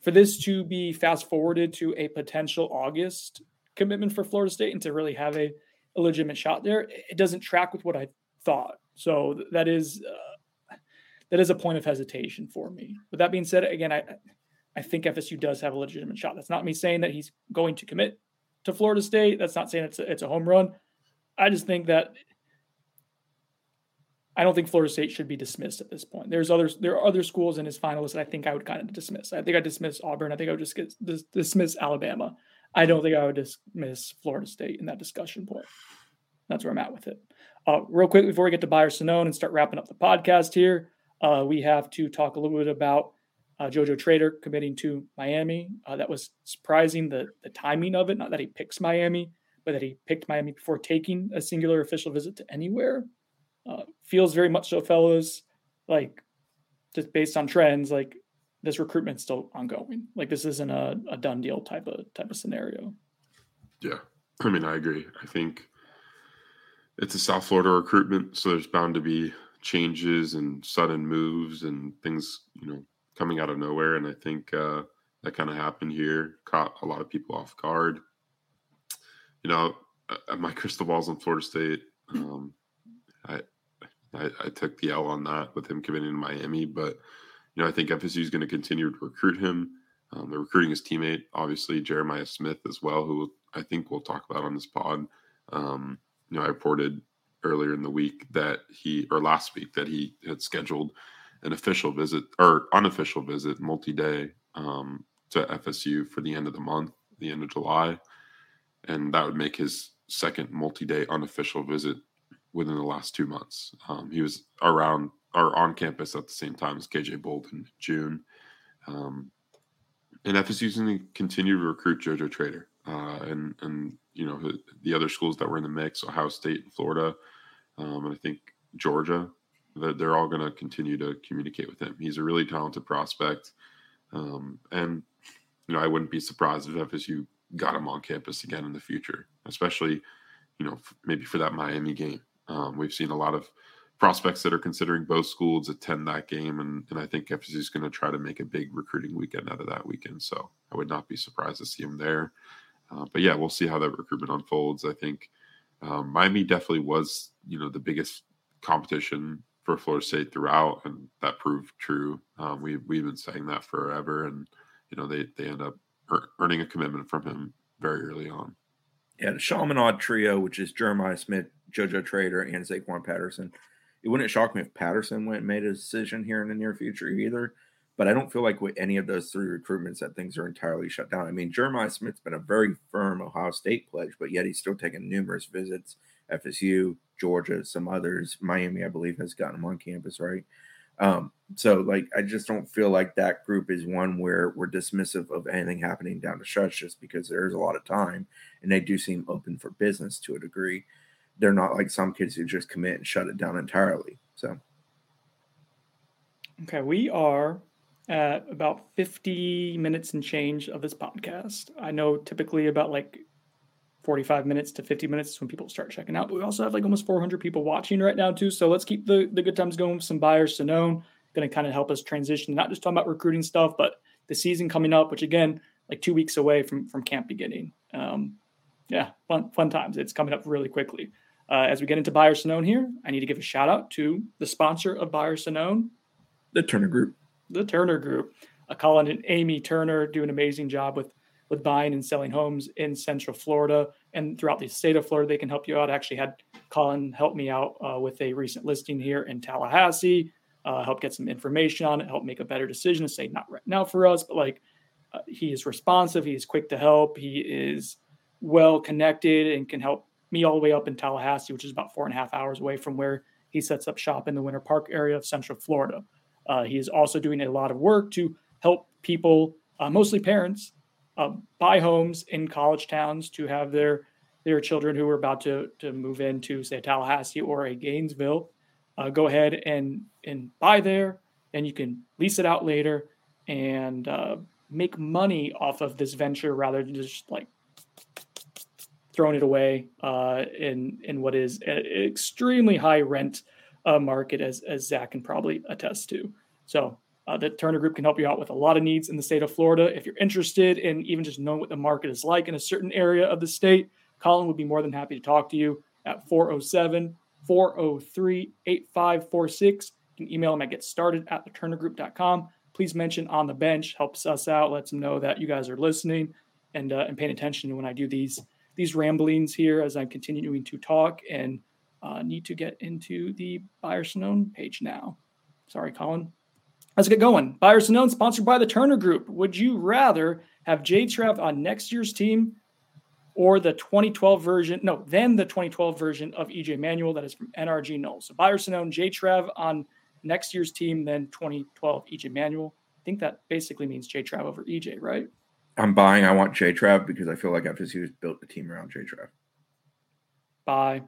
B: For this to be fast forwarded to a potential August commitment for Florida State and to really have a, a legitimate shot there, it doesn't track with what I thought. So that is uh, that is a point of hesitation for me. With that being said, again, I I think FSU does have a legitimate shot. That's not me saying that he's going to commit to Florida State. That's not saying it's a, it's a home run. I just think that I don't think Florida State should be dismissed at this point. There's others. There are other schools in his finalists that I think I would kind of dismiss. I think I dismiss Auburn. I think I would just get, dis, dismiss Alabama. I don't think I would dismiss Florida State in that discussion point. That's where I'm at with it. Uh, real quick before we get to Buy or Sonnone and start wrapping up the podcast here, uh, we have to talk a little bit about uh, JoJo Trader committing to Miami. Uh, that was surprising the the timing of it. Not that he picks Miami, but that he picked Miami before taking a singular official visit to anywhere. Uh, feels very much so, fellows. Like just based on trends, like this recruitment's still ongoing. Like this isn't a, a done deal type of type of scenario.
D: Yeah, I mean, I agree. I think it's a South Florida recruitment, so there's bound to be changes and sudden moves and things, you know, coming out of nowhere. And I think uh, that kind of happened here, caught a lot of people off guard. You know, uh, my crystal ball's on Florida State. Um, I, I, I took the L on that with him committing to Miami, but you know I think FSU is going to continue to recruit him. Um, they're recruiting his teammate, obviously Jeremiah Smith as well, who I think we'll talk about on this pod. Um, you know, I reported earlier in the week that he, or last week, that he had scheduled an official visit or unofficial visit, multi-day, um, to FSU for the end of the month, the end of July, and that would make his second multi-day unofficial visit within the last two months. Um, he was around or on campus at the same time as KJ Bolden in June. Um, and FSU's going to continue to recruit JoJo Trader. Uh, and, and, you know, the other schools that were in the mix, Ohio State and Florida, um, and I think Georgia, that they're all going to continue to communicate with him. He's a really talented prospect. Um, and, you know, I wouldn't be surprised if FSU got him on campus again in the future, especially, you know, maybe for that Miami game. Um, we've seen a lot of prospects that are considering both schools attend that game, and, and I think FSU is going to try to make a big recruiting weekend out of that weekend. So I would not be surprised to see him there. Uh, but yeah, we'll see how that recruitment unfolds. I think um, Miami definitely was, you know, the biggest competition for Florida State throughout, and that proved true. Um, we we've been saying that forever, and you know they they end up earning a commitment from him very early on.
C: Yeah, the Chaminade trio, which is Jeremiah Smith, JoJo Trader, and Zaquan Patterson. It wouldn't shock me if Patterson went and made a decision here in the near future either. But I don't feel like with any of those three recruitments that things are entirely shut down. I mean, Jeremiah Smith's been a very firm Ohio State pledge, but yet he's still taken numerous visits. FSU, Georgia, some others. Miami, I believe, has gotten him on campus, right? Um, so like I just don't feel like that group is one where we're dismissive of anything happening down the stretch just because there's a lot of time and they do seem open for business to a degree. They're not like some kids who just commit and shut it down entirely. So
B: okay, we are at about 50 minutes and change of this podcast. I know typically about like 45 minutes to 50 minutes is when people start checking out. But we also have like almost 400 people watching right now too. So let's keep the, the good times going with some buyers to know. Going to kind of help us transition, not just talking about recruiting stuff, but the season coming up, which again, like two weeks away from from camp beginning. Um, yeah, fun fun times. It's coming up really quickly. Uh, as we get into Buy or Sonnone here, I need to give a shout out to the sponsor of Buy or Sonnone,
C: the Turner Group.
B: The Turner Group. Uh, Colin and Amy Turner do an amazing job with with buying and selling homes in Central Florida and throughout the state of Florida. They can help you out. I actually had Colin help me out uh, with a recent listing here in Tallahassee, uh, help get some information on it, help make a better decision to say not right now for us, but like uh, he is responsive, he is quick to help, he is well connected and can help me all the way up in Tallahassee, which is about four and a half hours away from where he sets up shop in the Winter Park area of Central Florida. Uh, he is also doing a lot of work to help people, uh, mostly parents, uh, buy homes in college towns to have their their children who are about to to move into say Tallahassee or a Gainesville uh, go ahead and and buy there and you can lease it out later and uh, make money off of this venture rather than just like throwing it away uh, in in what is an extremely high rent uh, market as as Zach can probably attest to. So uh, Turner Group can help you out with a lot of needs in the state of Florida. If you're interested in even just knowing what the market is like in a certain area of the state, Colin would be more than happy to talk to you at 407 403 8546. You can email him at getstarted at theturnergroup.com. please mention on the bench. Helps us out, lets them know that you guys are listening and uh, and paying attention when I do these these ramblings here as I'm continuing to talk and uh, need to get into the Buy or Sonnone page now. Sorry, Colin. Let's get going. Buy or Sonnone, sponsored by the Turner Group. Would you rather have JTrav on next year's team or the 2012 version? No, then the 2012 version of EJ Manuel that is from NRG Null. So Buy or Sonnone, JTrav on next year's team, then 2012 EJ Manuel. I think that basically means JTrav over EJ, right?
C: I'm buying. I want JTrav because I feel like FSU has built the team around JTrav.
B: Buy.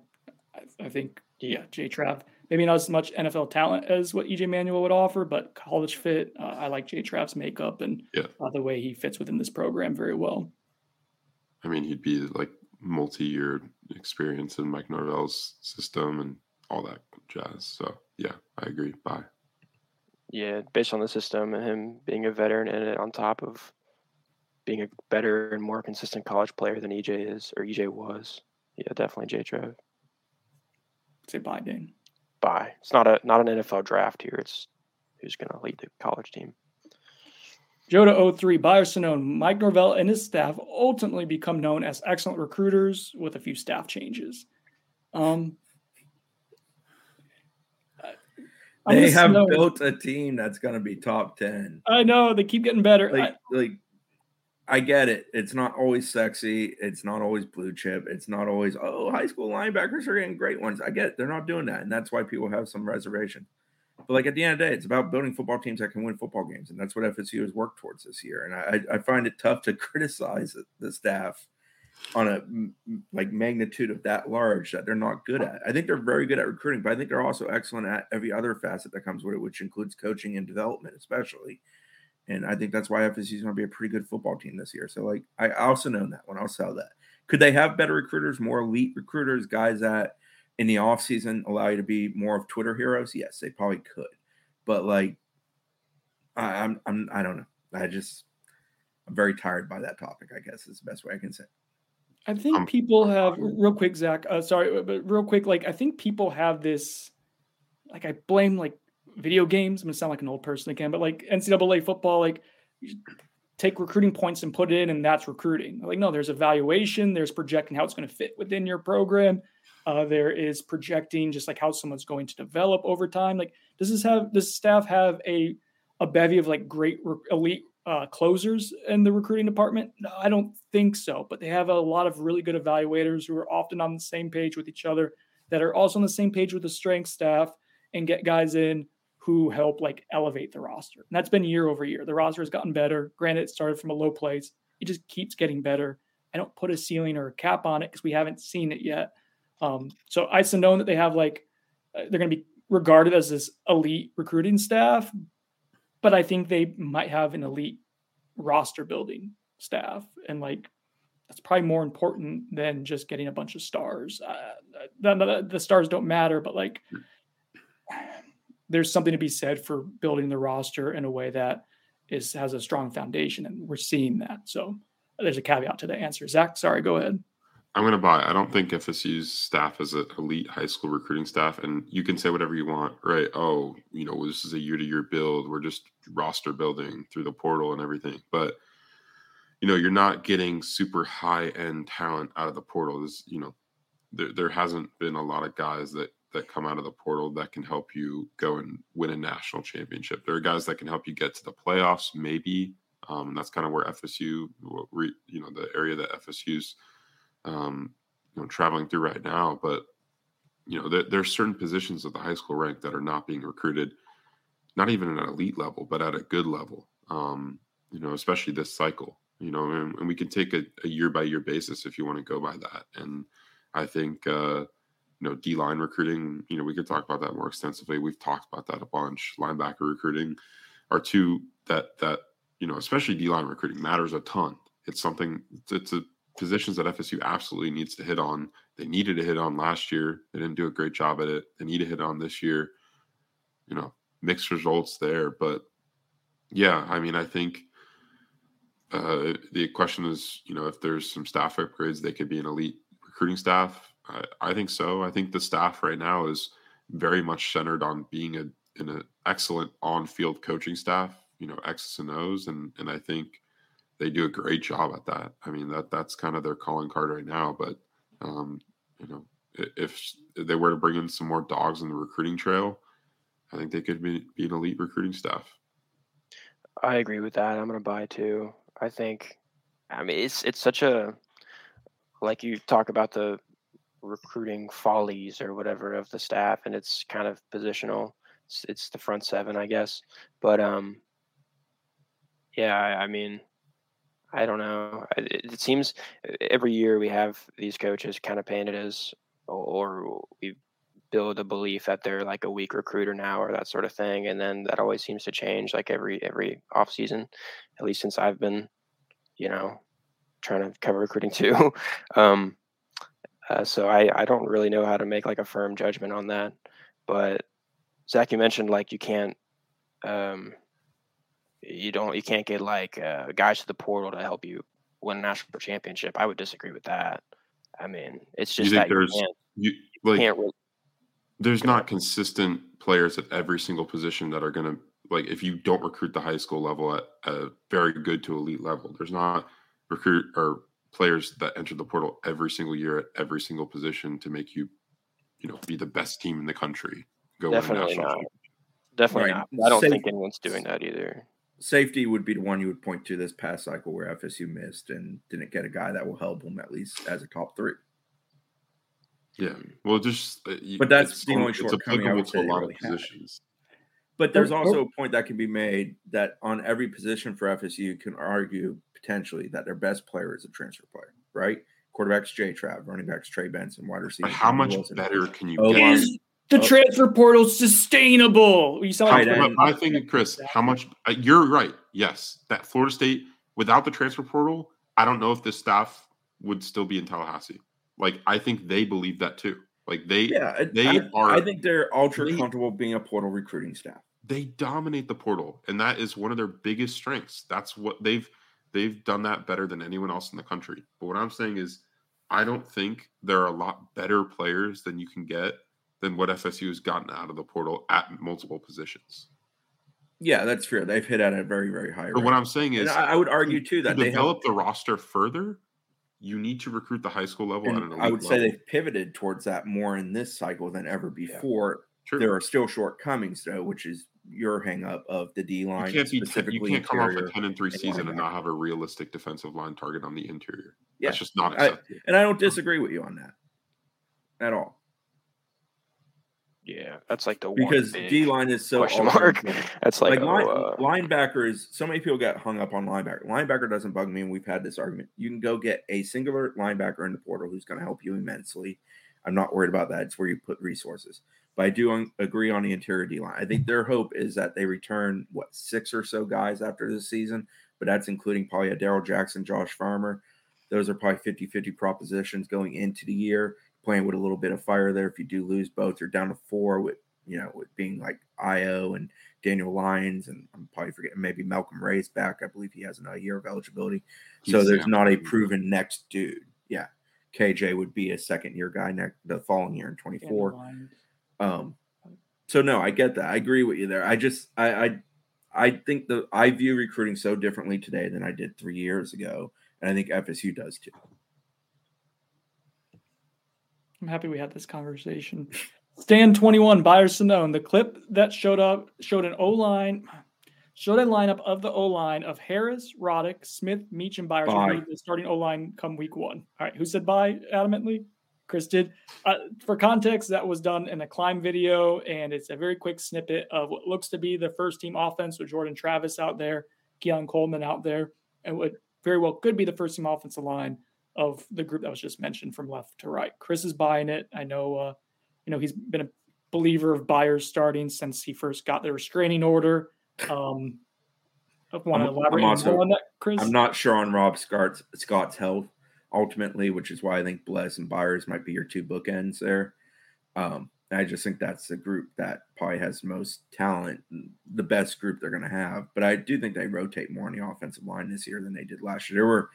B: I, I think, yeah, JTrav. Maybe not as much NFL talent as what EJ Manuel would offer, but college fit. Uh, I like JTrav's makeup and
D: yeah.
B: uh, the way he fits within this program very well.
D: I mean, he'd be like multi-year experience in Mike Norvell's system and all that jazz. So yeah, I agree. Bye.
E: Yeah, based on the system and him being a veteran in it, on top of being a better and more consistent college player than EJ is or EJ was. Yeah, definitely JTrav.
B: Say bye, Dane.
E: Bye. It's not a not an NFL draft here. It's who's going to lead the college team.
B: Joda 03, Buy or Sonnone, Mike Norvell and his staff ultimately become known as excellent recruiters with a few staff changes. Um,
C: they have built a team that's going to be top 10.
B: I know. They keep getting better.
C: Like, I, like, I get it. It's not always sexy. It's not always blue chip. It's not always, oh, high school linebackers are getting great ones. I get it. They're not doing that. And that's why people have some reservation. But like at the end of the day, it's about building football teams that can win football games. And that's what FSU has worked towards this year. And I, I find it tough to criticize the staff on a like magnitude of that large that they're not good at. I think they're very good at recruiting, but I think they're also excellent at every other facet that comes with it, which includes coaching and development, especially. And I think that's why FSU is going to be a pretty good football team this year. So, like, I also know that one. I'll sell that. Could they have better recruiters, more elite recruiters, guys that in the offseason allow you to be more of Twitter heroes? Yes, they probably could. But like, I, I'm, I'm, I don't know. I just, I'm very tired by that topic. I guess is the best way I can say.
B: I think um, people have real quick, Zach. Uh, sorry, but real quick, like I think people have this. Like I blame like video games. I'm gonna sound like an old person again, but like NCAA football, like take recruiting points and put it in, and that's recruiting. Like no, there's evaluation. There's projecting how it's going to fit within your program. Uh, there is projecting just like how someone's going to develop over time. Like does this have does staff have a a bevy of like great re- elite uh, closers in the recruiting department? No, I don't think so. But they have a lot of really good evaluators who are often on the same page with each other, that are also on the same page with the strength staff, and get guys in who help like elevate the roster. And that's been year over year. The roster has gotten better. Granted, it started from a low place. It just keeps getting better. I don't put a ceiling or a cap on it because we haven't seen it yet. Um, so I still know that they have like uh, they're going to be regarded as this elite recruiting staff, but I think they might have an elite roster building staff, and like that's probably more important than just getting a bunch of stars. Uh, the, the, the stars don't matter, but like there's something to be said for building the roster in a way that is has a strong foundation, and we're seeing that. So there's a caveat to the answer. Zach, sorry, go ahead.
D: I'm going to buy. I don't think FSU's staff is an elite high school recruiting staff, and you can say whatever you want, right? Oh, you know, this is a year-to-year build. We're just roster building through the portal and everything, but you know, you're not getting super high-end talent out of the portal. There's, you know, there there hasn't been a lot of guys that that come out of the portal that can help you go and win a national championship. There are guys that can help you get to the playoffs, maybe. Um, that's kind of where FSU, you know, the area that FSU's um, you know traveling through right now. But you know, there, there's certain positions of the high school rank that are not being recruited, not even at an elite level, but at a good level. Um, you know, especially this cycle. You know, and, and we can take a, a year by year basis if you want to go by that. And I think uh, you know D line recruiting. You know, we could talk about that more extensively. We've talked about that a bunch. Linebacker recruiting are two that that you know, especially D line recruiting matters a ton. It's something. It's, a positions that FSU absolutely needs to hit on. They needed to hit on last year. They didn't do a great job at it. They need to hit on this year. You know, mixed results there. But yeah, I mean, I think uh, the question is, you know, if there's some staff upgrades, they could be an elite recruiting staff. I, think so. I think the staff right now is very much centered on being a, an excellent on-field coaching staff. you know X's and O's, and and I think they do a great job at that. I mean that that's kind of their calling card right now. But um, you know, if they were to bring in some more dogs in the recruiting trail, I think they could be, be an elite recruiting staff.
E: I agree with that. I'm going to buy too. I think, I mean, it's it's such a like you talk about the recruiting follies or whatever of the staff, and it's kind of positional. It's, it's the front seven, I guess. But um, yeah, I, I mean, I don't know. It, it, seems every year we have these coaches kind of painted as, or we build a belief that they're like a weak recruiter now or that sort of thing, and then that always seems to change like every every off season, at least since I've been, you know, trying to cover recruiting too. um, uh, so I I don't really know how to make like a firm judgment on that, but Zach, you mentioned like you can't um you don't you can't get like uh, guys to the portal to help you win a national championship. I would disagree with that. I mean, it's just that
D: there's you, you, like, can't really, there's not consistent players at every single position that are going to like if you don't recruit the high school level at a very good to elite level. There's not recruit or players that enter the portal every single year at every single position to make you, you know, be the best team in the country.
E: Go Definitely not. Definitely right. not. I don't think anyone's doing that either
C: safety would be the one you would point to this past cycle where FSU missed and didn't get a guy that will help them at least as a top three.
D: Yeah, well, just
C: uh, but that's the only shortcoming I would say. A lot really of positions. But there's also a point that can be made that on every position for FSU, you can argue potentially that their best player is a transfer player, right? Quarterbacks Jay Trav, running backs Trey Benson, wide receiver.
D: How much Wilson. better can you oh, get?
B: Is the oh. transfer portal sustainable? You
D: sound like my thing, Chris. How much? Uh, you're right. Yes, that Florida State without the transfer portal, I don't know if this staff would still be in Tallahassee. Like I think they believe that too. Like they, yeah, they
C: I,
D: are.
C: I think they're ultra they, comfortable being a portal recruiting staff.
D: They dominate the portal, and that is one of their biggest strengths. That's what they've they've done that better than anyone else in the country. But what I'm saying is, I don't think there are a lot better players than you can get than what FSU has gotten out of the portal at multiple positions.
C: Yeah, that's fair. They've hit at a very, very high.
D: But rate. what I'm saying is,
C: I, I would argue too that
D: to they develop the roster further. You need to recruit the high school level.
C: I would say they've pivoted towards that more in this cycle than ever before. Yeah, there are still shortcomings though, which is your hangup of the D line.
D: You can't, be ten, you can't come off a ten and three season and not have a realistic defensive line target on the interior. Yeah. That's just not acceptable.
C: I, and I don't disagree with you on that at all.
E: Yeah, that's like the one
C: because D line is so
E: question mark. That's like,
C: like line, uh, linebacker is so many people get hung up on linebacker. Linebacker doesn't bug me, and we've had this argument. You can go get a singular linebacker in the portal who's going to help you immensely. I'm not worried about that. It's where you put resources. But I do un- agree on the interior D line. I think their hope is that they return what six or so guys after this season, but that's including probably a Darrell Jackson, Josh Farmer. Those are probably 50 50 propositions going into the year playing with a little bit of fire there. If you do lose both, you're down to four with you know with being like Io and Daniel Lyons, and I'm probably forgetting maybe Malcolm Ray's back. I believe he has another year of eligibility. He's so there's not a proven next dude. Yeah, KJ would be a second year guy next the following year in 24. Um, so no, I get that. I agree with you there. I just I I I think the I view recruiting so differently today than I did three years ago, and I think FSU does too.
B: I'm happy we had this conversation. Stan 21, Buy or Sonnone. The clip that showed up showed an O line, showed a lineup of the O line of Harris, Roddick, Smith, Meach, and Byers. Bye. The starting O line come week one. All right, who said bye adamantly? Chris did. Uh, for context, that was done in a climb video, and it's a very quick snippet of what looks to be the first team offense with Jordan Travis out there, Keon Coleman out there, and what very well could be the first team offensive line of the group that was just mentioned from left to right. Chris is buying it. I know, uh, you know, he's been a believer of Byers starting since he first got the restraining order. Um, want to elaborate also, on that, Chris?
C: I'm not sure on Rob Scott's, Scott's health ultimately, which is why I think Bless and Byers might be your two bookends there. Um, I just think that's the group that probably has the most talent, the best group they're going to have. But I do think they rotate more on the offensive line this year than they did last year. There were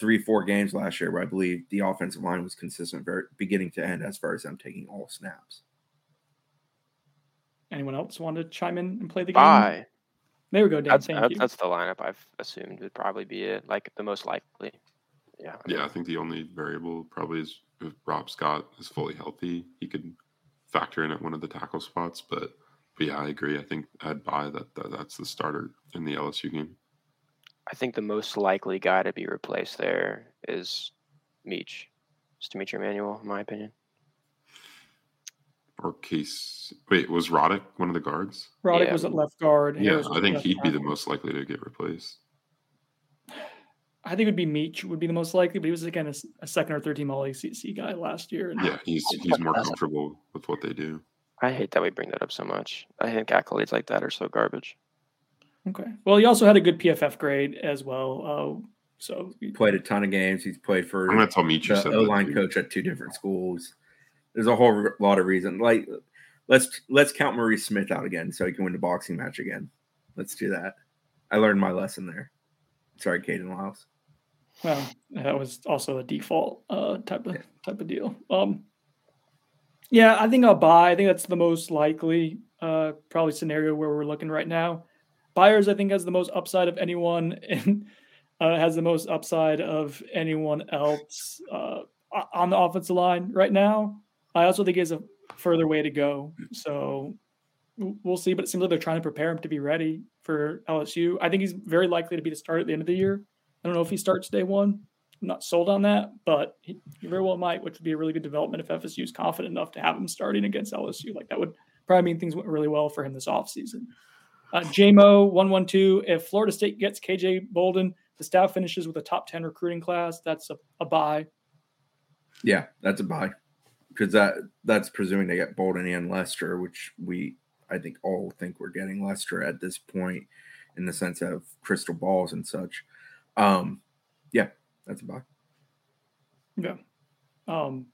C: three, four games last year where I believe the offensive line was consistent very beginning to end as far as them taking all snaps.
B: Anyone else want to chime in and play the game?
E: Bye.
B: There we go, Dan.
E: That's
B: Thank
E: that,
B: you.
E: that's the lineup I've assumed would probably be it, like the most likely. Yeah.
D: Yeah, I think the only variable probably is if Rob Scott is fully healthy, he could factor in at one of the tackle spots. But, but yeah, I agree. I think I'd buy that, that that's the starter in the LSU game.
E: I think the most likely guy to be replaced there is Meach. It's D'Mitri Emmanuel, in my opinion.
D: Or case wait, was Roddick one of the guards?
B: Roddick
E: Yeah.
B: was at left guard.
D: Yeah, I think he'd be the most likely to get replaced.
B: I think it would be Meach would be the most likely, but he was again a second or third team All ACC guy last year. And
D: Yeah, he's he's more comfortable with what they do.
E: I hate that we bring that up so much. I think accolades like that are so garbage.
B: Okay. Well, he also had a good PFF grade as well. Uh, so
C: He played a ton of games. He's played for
D: I'm gonna tell Meach you
C: the O line coach at two different schools. There's a whole lot of reasons. Like, let's let's count Maurice Smith out again, so he can win the boxing match again. Let's do that. I learned my lesson there. Sorry, Kayden Lyles.
B: Well, that was also a default uh, type of type of deal. Um, yeah, I think I'll buy. I think that's the most likely uh, probably scenario where we're looking right now. Byers, I think, has the most upside of anyone, and uh, has the most upside of anyone else uh, on the offensive line right now. I also think has a further way to go. So we'll see. But it seems like they're trying to prepare him to be ready for LSU. I think he's very likely to be the start at the end of the year. I don't know if he starts day one. I'm not sold on that, but he, he very well might, which would be a really good development if FSU is confident enough to have him starting against LSU. Like that would probably mean things went really well for him this offseason. Uh, JMO one one two. If Florida State gets KJ Bolden, the staff finishes with a top ten recruiting class. That's a, a buy.
C: Yeah, that's a buy because that that's presuming they get Bolden and Lester, which we I think all think we're getting Lester at this point in the sense of crystal balls and such. Um, yeah, that's a buy.
B: Yeah. Um,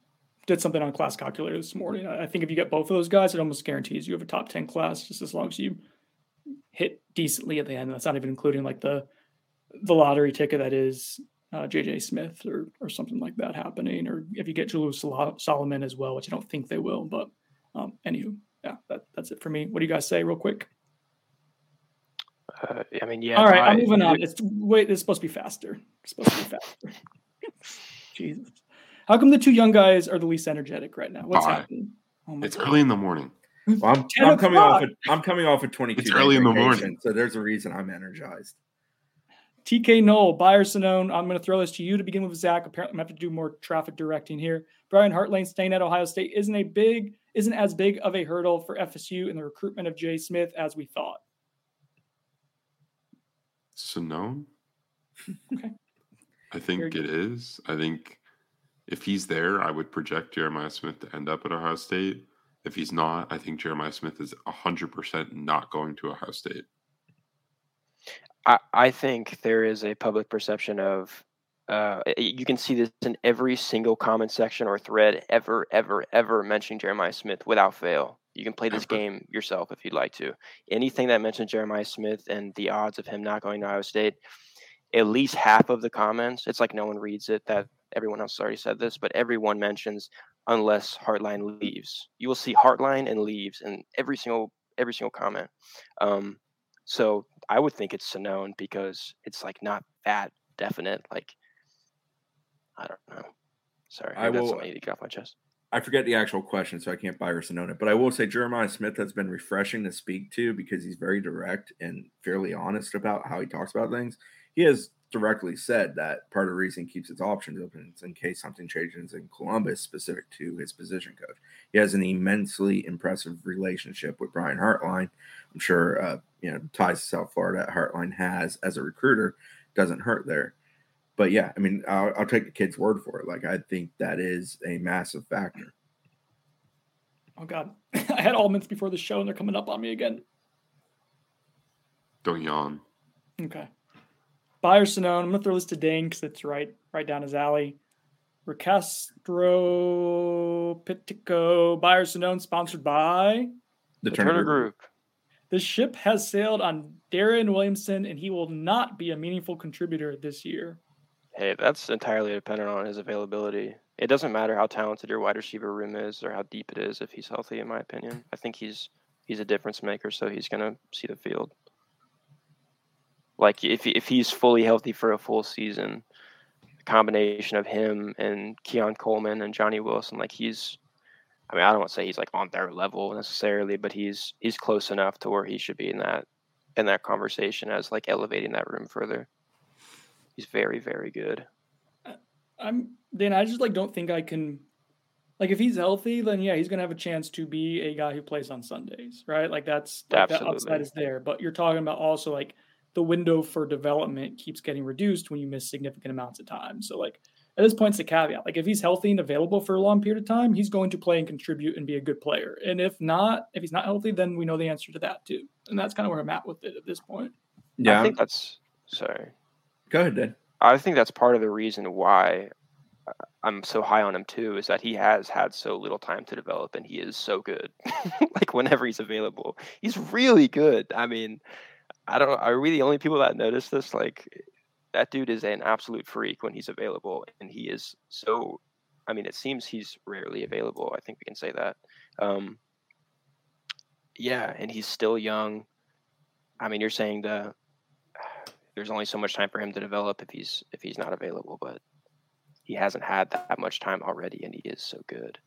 B: did something on class calculator this morning. I think if you get both of those guys, it almost guarantees you have a top 10 class just as long as you hit decently at the end. That's not even including like the the lottery ticket that is uh, JJ Smith or or something like that happening, or if you get Julius Solomon as well, which I don't think they will. But um, anywho, yeah, that, that's it for me. What do you guys say, real quick?
E: Uh, I mean, yeah.
B: All right, I'm moving on. It's wait, it's supposed to be faster. It's supposed to be faster. Jesus. How come the two young guys are the least energetic right now? What's
D: Bye.
B: happening? Oh
D: It's
B: God.
D: early in the morning.
C: Well, I'm, I'm coming off.
B: o'clock.
C: Of, I'm coming off of 22.
D: It's early in the morning.
C: so there's a reason I'm energized.
B: TK Knoll, Buy or Sonnone. I'm going to throw this to you to begin with, Zach. Apparently, I'm going to have to do more traffic directing here. Brian Hartline staying at Ohio State isn't a big, isn't as big of a hurdle for FSU in the recruitment of Jay Smith as we thought.
D: So no.
B: Okay.
D: I think it is. I think if he's there, I would project Jeremiah Smith to end up at Ohio State. If he's not, I think Jeremiah Smith is hundred percent not going to Ohio State.
E: I, I think there is a public perception of uh, you can see this in every single comment section or thread ever, ever, ever mentioning Jeremiah Smith without fail. You can play this game yourself if you'd like to. Anything that mentions Jeremiah Smith and the odds of him not going to Ohio State, at least half of the comments, it's like no one reads it that everyone else already said this, but everyone mentions unless Hartline leaves. You will see Hartline and leaves in every single every single comment. Um, so I would think it's Sonnone because it's like not that definite. Like I don't know. Sorry,
C: I will-
E: something to get off my chest.
C: I forget the actual question, so I can't buy or Sonnone. it. But I will say Jeremiah Smith has been refreshing to speak to because he's very direct and fairly honest about how he talks about things. He has directly said that part of the reason keeps its options open is in case something changes in Columbus specific to his position coach. He has an immensely impressive relationship with Brian Hartline. I'm sure uh, you know ties to South Florida that Hartline has as a recruiter doesn't hurt there but yeah, I mean, I'll, I'll take the kid's word for it. Like, I think that is a massive factor.
B: Oh God, I had almonds before the show, and they're coming up on me again.
D: Don't yawn.
B: Okay. Buy or Sonnone. I'm gonna throw this to Dane because it's right right down his alley. Recastro Pitico Buy or Sonnone sponsored by
C: The,
E: The
C: Turner
E: Turner
C: Group.
E: Group.
B: The ship has sailed on Darion Williamson and he will not be a meaningful contributor this year.
E: Hey, that's entirely dependent on his availability. It doesn't matter how talented your wide receiver room is or how deep it is if he's healthy. In my opinion, I think he's he's a difference maker, so he's gonna see the field. Like if if he's fully healthy for a full season, the combination of him and Keon Coleman and Johnny Wilson, like he's I mean, I don't want to say he's like on their level necessarily, but he's he's close enough to where he should be in that in that conversation as like elevating that room further. He's very, very good.
B: I'm Dan. I just like don't think I can. Like if he's healthy, then yeah, he's gonna have a chance to be a guy who plays on Sundays, right? Like that's like that upside is there. But you're talking about also like the window for development keeps getting reduced when you miss significant amounts of time. So like at this point, it's a caveat. Like if he's healthy and available for a long period of time, he's going to play and contribute and be a good player. And if not, if he's not healthy, then we know the answer to that too. And that's kind of where I'm at with it at this point.
E: Yeah, I think that's sorry.
C: Go ahead, Dan.
E: I think that's part of the reason why I'm so high on him too is that he has had so little time to develop and he is so good. like whenever he's available, he's really good. I mean, I don't are we the only people that notice this? Like that dude is an absolute freak when he's available and he is so I mean, it seems he's rarely available. I think we can say that. Um, yeah, and he's still young. I mean, you're saying the there's only so much time for him to develop if he's if he's not available, but he hasn't had that much time already, and he is so good.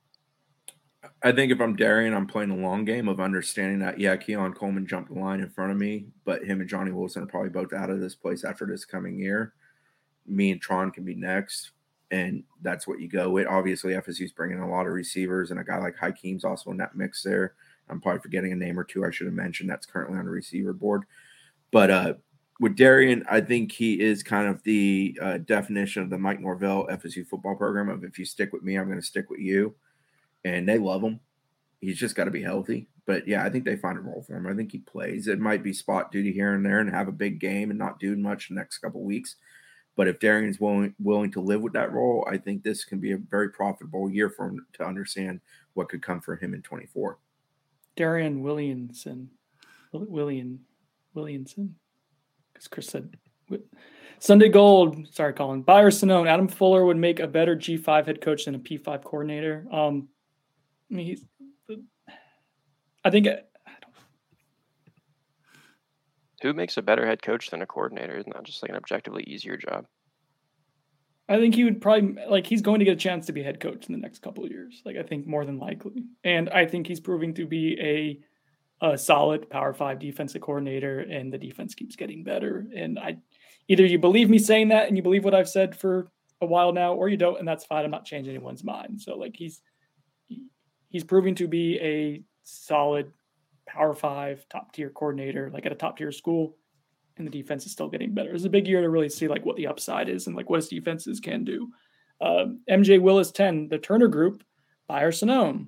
C: I think if I'm Darion, I'm playing a long game of understanding that yeah, Keon Coleman jumped the line in front of me, but him and Johnny Wilson are probably both out of this place after this coming year. Me and Tron can be next, and that's what you go with. Obviously, FSU's bringing a lot of receivers, and a guy like Hykeem's also in that mix there. I'm probably forgetting a name or two I should have mentioned that's currently on the receiver board. But uh, with Darion, I think he is kind of the uh, definition of the Mike Norvell FSU football program of if you stick with me, I'm going to stick with you. And they love him. He's just got to be healthy. But yeah, I think they find a role for him. I think he plays. It might be spot duty here and there and have a big game and not do much the next couple weeks. But if Darion's willing willing to live with that role, I think this can be a very profitable year for him to understand what could come for him in 24.
B: Darion Williamson. William Williamson because Chris said Sunday Gold. Sorry, Colin. Buy or Sonnone. Adam Fuller would make a better G5 head coach than a P5 coordinator. Um, I mean, he's. I think. I
E: Who makes a better head coach than a coordinator? Isn't that just like an objectively easier job?
B: I think he would probably like he's going to get a chance to be head coach in the next couple of years. Like I think more than likely, and I think he's proving to be a a solid Power Five defensive coordinator, and the defense keeps getting better. And I, either you believe me saying that, and you believe what I've said for a while now, or you don't, and that's fine. I'm not changing anyone's mind. So like he's he's proving to be a solid Power Five top tier coordinator, like at a top tier school, and the defense is still getting better. It's a big year to really see like what the upside is and like what his defenses can do. Um, MJ Willis 10, the Turner Group, Buyer Sonone.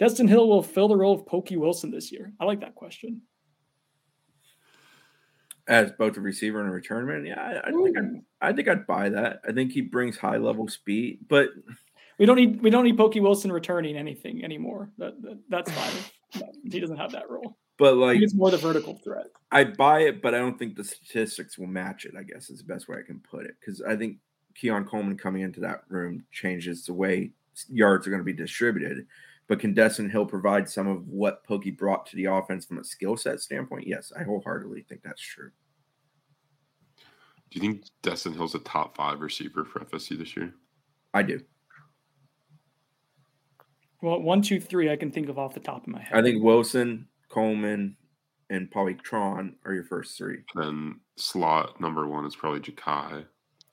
B: Destyn Hill will fill the role of Pokey Wilson this year. I like that question.
C: As both a receiver and a return man, yeah, I, I think I'd, I think I'd buy that. I think he brings high level speed, but
B: we don't need we don't need Pokey Wilson returning anything anymore. That, that that's fine. he doesn't have that role.
C: But like
B: it's more the vertical threat.
C: I'd buy it, but I don't think the statistics will match it. I guess is the best way I can put it because I think Keon Coleman coming into that room changes the way yards are going to be distributed. But can Destyn Hill provide some of what Pokey brought to the offense from a skill set standpoint? Yes, I wholeheartedly think that's true.
D: Do you think Destyn Hill's a top five receiver for FSU this year?
C: I do.
B: Well, one, two, three, I can think of off the top of my head.
C: I think Wilson, Coleman, and probably Tron are your first three.
D: Then slot number one is probably Ja'Khi.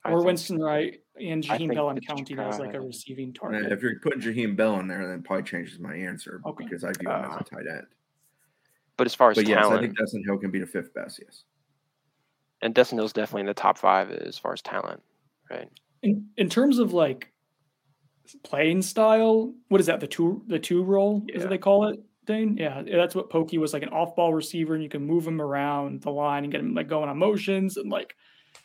B: Or Winston Wright and Jaheim Bell I'm counting as like a receiving target.
C: if you're putting Jaheim Bell in there, then probably changes my answer okay. because I view him uh, as a tight end.
E: But as far as
C: but
E: talent,
C: yes, I think Destyn Hill can be the fifth best. Yes,
E: and Destyn Hill's definitely in the top five as far as talent, right?
B: In in terms of like playing style, what is that? The two the two role yeah. is what they call it. Dane, yeah, that's what Pokey was like an off-ball receiver, and you can move him around the line and get him like going on motions and like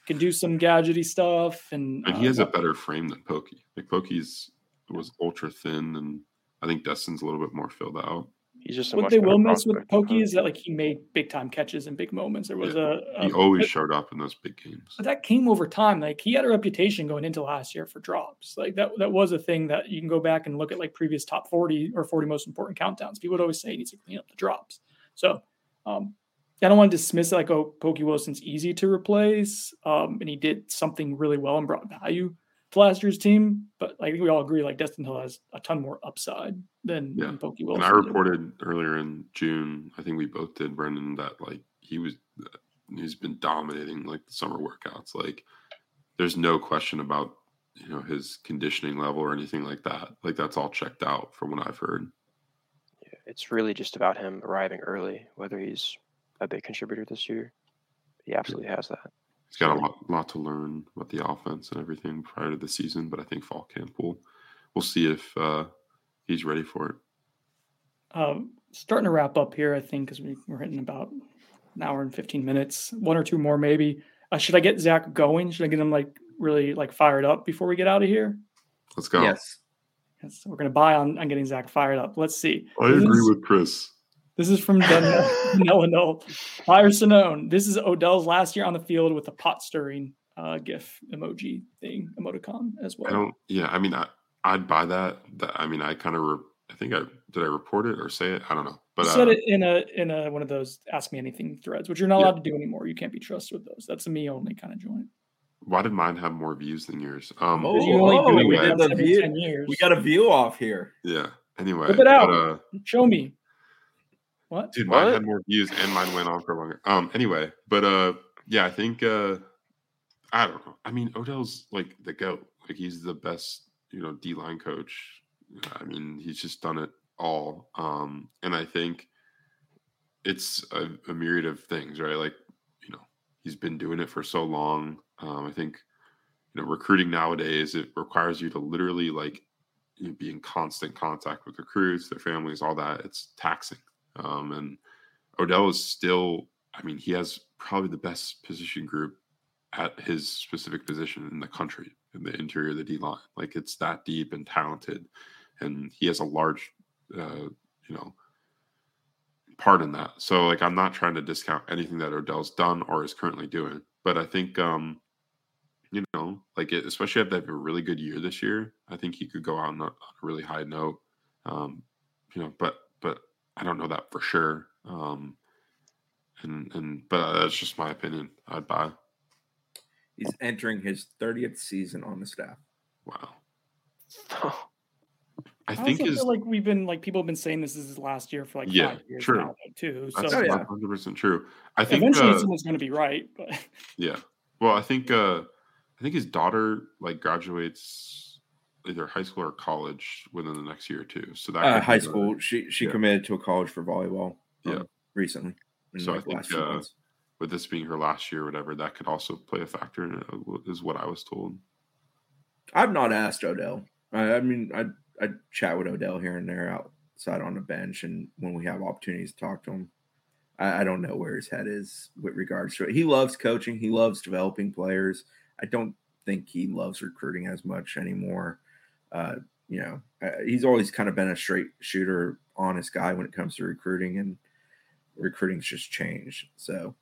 B: can do some gadgety stuff. And,
D: and he uh, has a better frame than Pokey. Like Pokey's was ultra thin, and I think Destyn's a little bit more filled out.
E: He's just
B: what they will miss with Pokey is that like he made big time catches in big moments. There was yeah. a,
D: a, he always but, showed up in those big games.
B: But that came over time. Like he had a reputation going into last year for drops. Like that that was a thing that you can go back and look at like previous top forty or forty most important countdowns. People would always say he needs to clean up the drops. So um, I don't want to dismiss it like oh Pokey Wilson's easy to replace, um, and he did something really well and brought value to last year's team. But I think we all agree like Destyn Hill has a ton more upside than,
D: Yeah.
B: than Pokey Wilson.
D: And I
B: did.
D: reported earlier in June, I think we both did, Brendan, that like he was, uh, he's been dominating like the summer workouts. Like, there's no question about you know his conditioning level or anything like that. Like that's all checked out from what I've heard.
E: Yeah, it's really just about him arriving early, whether he's a big contributor this year. He absolutely has that.
D: He's got a lot, lot to learn about the offense and everything prior to the season, but I think fall camp will we'll see if uh, he's ready for it.
B: Um, starting to wrap up here, I think, because we, we're hitting about an hour and 15 minutes, one or two more maybe. Uh, should I get Zach going? Should I get him like really like fired up before we get out of here?
D: Let's go.
C: Yes.
B: Yes, we're going to buy on, on getting Zach fired up. Let's see.
D: I
B: This
D: agree
B: is-
D: with Chris.
B: This is from Noah Null. Fire Sinone. This is Odell's last year on the field with a pot stirring uh, GIF emoji thing, emoticon as well.
D: I don't. Yeah, I mean, I, I'd buy that. That I mean, I kind of. Re- I think I did. I report it or say it. I don't know. But
B: you
D: uh,
B: said it in a in a one of those ask me anything threads, which you're not
D: Yeah.
B: allowed to do anymore. You can't be trusted with those. That's a me only kind of joint.
D: why did mine have more views than yours? Um,
C: Oh,
B: Because you only do
C: we did the view.
B: 10 years.
C: We got a view off here.
D: yeah. Anyway,
B: Whip it out.
D: But, uh,
B: Show me. What?
D: dude, mine
E: What?
D: had more views and mine went on for longer. Um. Anyway, but uh, yeah, I think uh, I don't know. I mean, Odell's like the goat. Like he's the best, you know, D line coach. I mean, he's just done it all. Um, and I think it's a, a myriad of things, right? Like, you know, he's been doing it for so long. Um, I think, you know, recruiting nowadays it requires you to literally like you know, be in constant contact with recruits, their families, all that. It's taxing. Um, and Odell is still, I mean, he has probably the best position group at his specific position in the country in the interior of the D line. Like it's that deep and talented, and he has a large, uh, you know, part in that. So like I'm not trying to discount anything that Odell's done or is currently doing, but I think um, you know, like it, especially if they have a really good year this year, I think he could go out on a, on a really high note. Um, you know, but but I don't know that for sure. Um, and and but that's just my opinion. I'd buy.
C: He's entering his 30th season on the staff.
D: Wow. I
B: I
D: think
B: also
D: his
B: feel like we've been like people have been saying this is his last year for like
D: Yeah,
B: five years
D: true.
B: now too. So
D: that's
C: Oh, yeah.
D: 100 percent true. I think
B: eventually
D: uh,
B: someone's going to be right. But
D: Yeah. Well, I think uh I think his daughter like graduates either high school or college within the next year or two. So that
C: Uh, high school. She she
D: Yeah.
C: committed to a college for volleyball. um,
D: Yeah.
C: recently.
D: So
C: like, the
D: think, uh, with this being her last year or whatever, that could also play a factor in it, uh, is what I was told.
C: I've not asked Odell. I, I mean, I I chat with Odell here and there outside on the bench, and when we have opportunities to talk to him, I, I don't know where his head is with regards to it. He loves coaching. He loves developing players. I don't think he loves recruiting as much anymore. Uh, you know, uh, he's always kind of been a straight shooter, honest guy when it comes to recruiting, and recruiting's just changed. So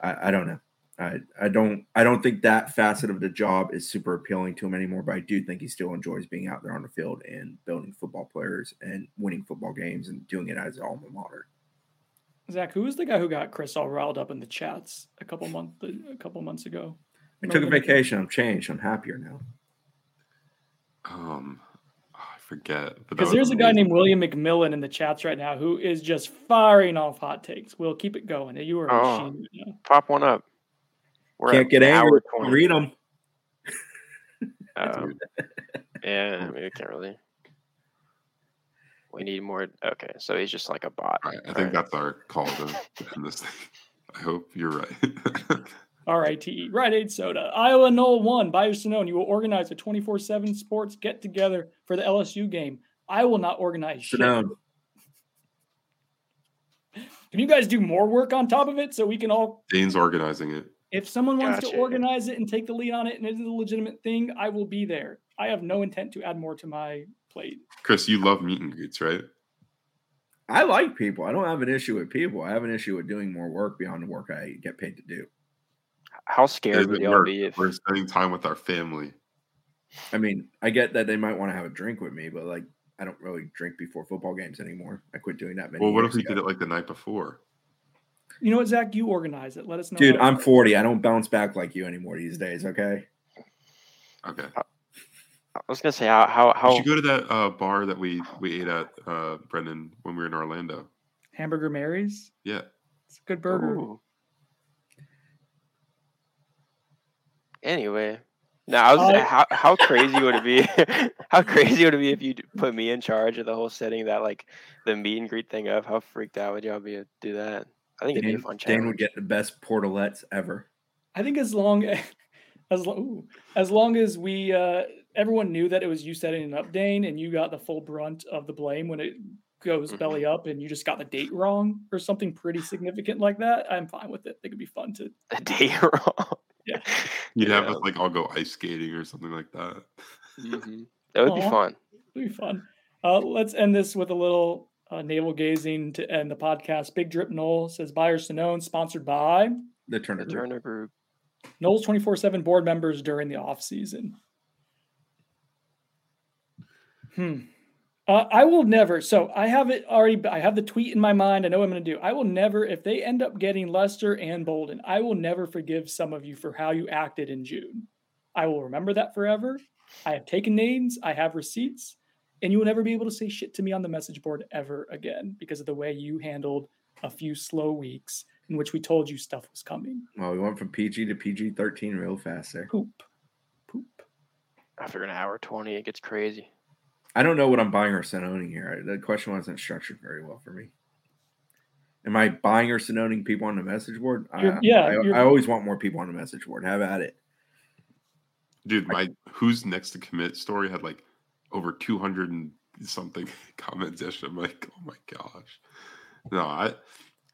C: I, I don't know. I, I don't I don't think that facet of the job is super appealing to him anymore, but I do think he still enjoys being out there on the field and building football players and winning football games and doing it as an alma mater.
B: Zach, who was the guy who got Chris all riled up in the chats a couple months a couple months ago?
C: I took a vacation. I'm changed. I'm happier now.
D: Um I forget.
B: Because
D: was
B: there's a guy named William McMillan in the chats right now who is just firing off hot takes. We'll keep it going. You are a
E: Oh.
B: machine right now.
E: pop one up. We're
C: Can't get angry. Read them.
E: Um, yeah, I mean, we can't really. We need more. Okay, so he's just like a bot.
D: All right, I think
E: Alright.
D: that's our call to to end this thing. I hope you're right.
B: R-I-T-E. Rite Aid Soda. Iowa Knoll 1. Buy or Sonnone, you will organize a 24-7 sports get-together for the LSU game. I will not organize
C: Sit down.
B: Can you guys do more work on top of it so we can all
D: Dane's organizing it.
B: if someone wants to organize it and take the lead on it and it is a legitimate thing, I will be there. I have no intent to add more to my plate.
D: Chris, you love meet and greets, right?
C: I like people. I don't have an issue with people. I have an issue with doing more work beyond the work I get paid to do.
E: How
D: It
E: scared would
D: isn't
E: y'all be if?
D: We're spending time with our family.
C: I mean, I get that they might want to have a drink with me, but like, I don't really drink before football games anymore. I quit doing that many.
D: Well, what if we
C: ago.
D: did it like the night before?
B: You know what, Zach? You organize it. Let us know.
C: Dude, I'm 40. I don't bounce back like you anymore these days. Okay.
D: Okay.
E: I was gonna say how how
D: You
E: how
D: should go to that uh, bar that we we ate at, uh, Brendan, when we were in Orlando.
B: Hamburger Mary's.
D: Yeah.
B: It's a good burger.
E: Ooh. Anyway, now I was
B: Uh,
E: how how crazy would it be? how crazy would it be if you put me in charge of the whole setting that like the meet and greet thing up? How freaked out would y'all be to do that? I think it'd be a
C: Dane,
E: fun
C: Dane
E: challenge.
C: would get the best portalettes ever.
B: I think as long as lo- ooh, as long as we uh, everyone knew that it was you setting it up, Dane, and you got the full brunt of the blame when it goes
E: Mhm.
B: belly up and you just got the date wrong or something pretty significant like that. I'm fine with it. It'd be fun to.
E: a day wrong.
B: Yeah.
D: You'd have
E: Yeah.
D: us like all go ice skating or something like that.
E: Mhm. That would be fun.
B: It'd be fun. Uh, let's end this with a little uh, navel gazing to end the podcast. Big Drip Knoll says Buyers to Known, sponsored by
C: The Turner
E: The
C: Group.
E: Turner Group.
B: Noles 24 7 board members during the off season. Hmm. Uh, I will never. So I have it already. I have the tweet in my mind. I know what I'm going to do. I will never, if they end up getting Lester and Bolden, I will never forgive some of you for how you acted in June. I will remember that forever. I have taken names. I have receipts, and you will never be able to say shit to me on the message board ever again because of the way you handled a few slow weeks in which we told you stuff was coming.
C: Well, we went from PG to PG 13 real fast there.
B: Poop, poop.
E: After an hour twenty, it gets crazy.
C: I don't know what I'm buying or owning here. The question wasn't structured very well for me. Am I buying or owning people on the message board? I,
B: You're- yeah,
C: I, I always want more people on the message board. Have at it.
D: Dude, my who's next to commit story had like over 200 and something comments yesterday. I'm like, oh my gosh. No, I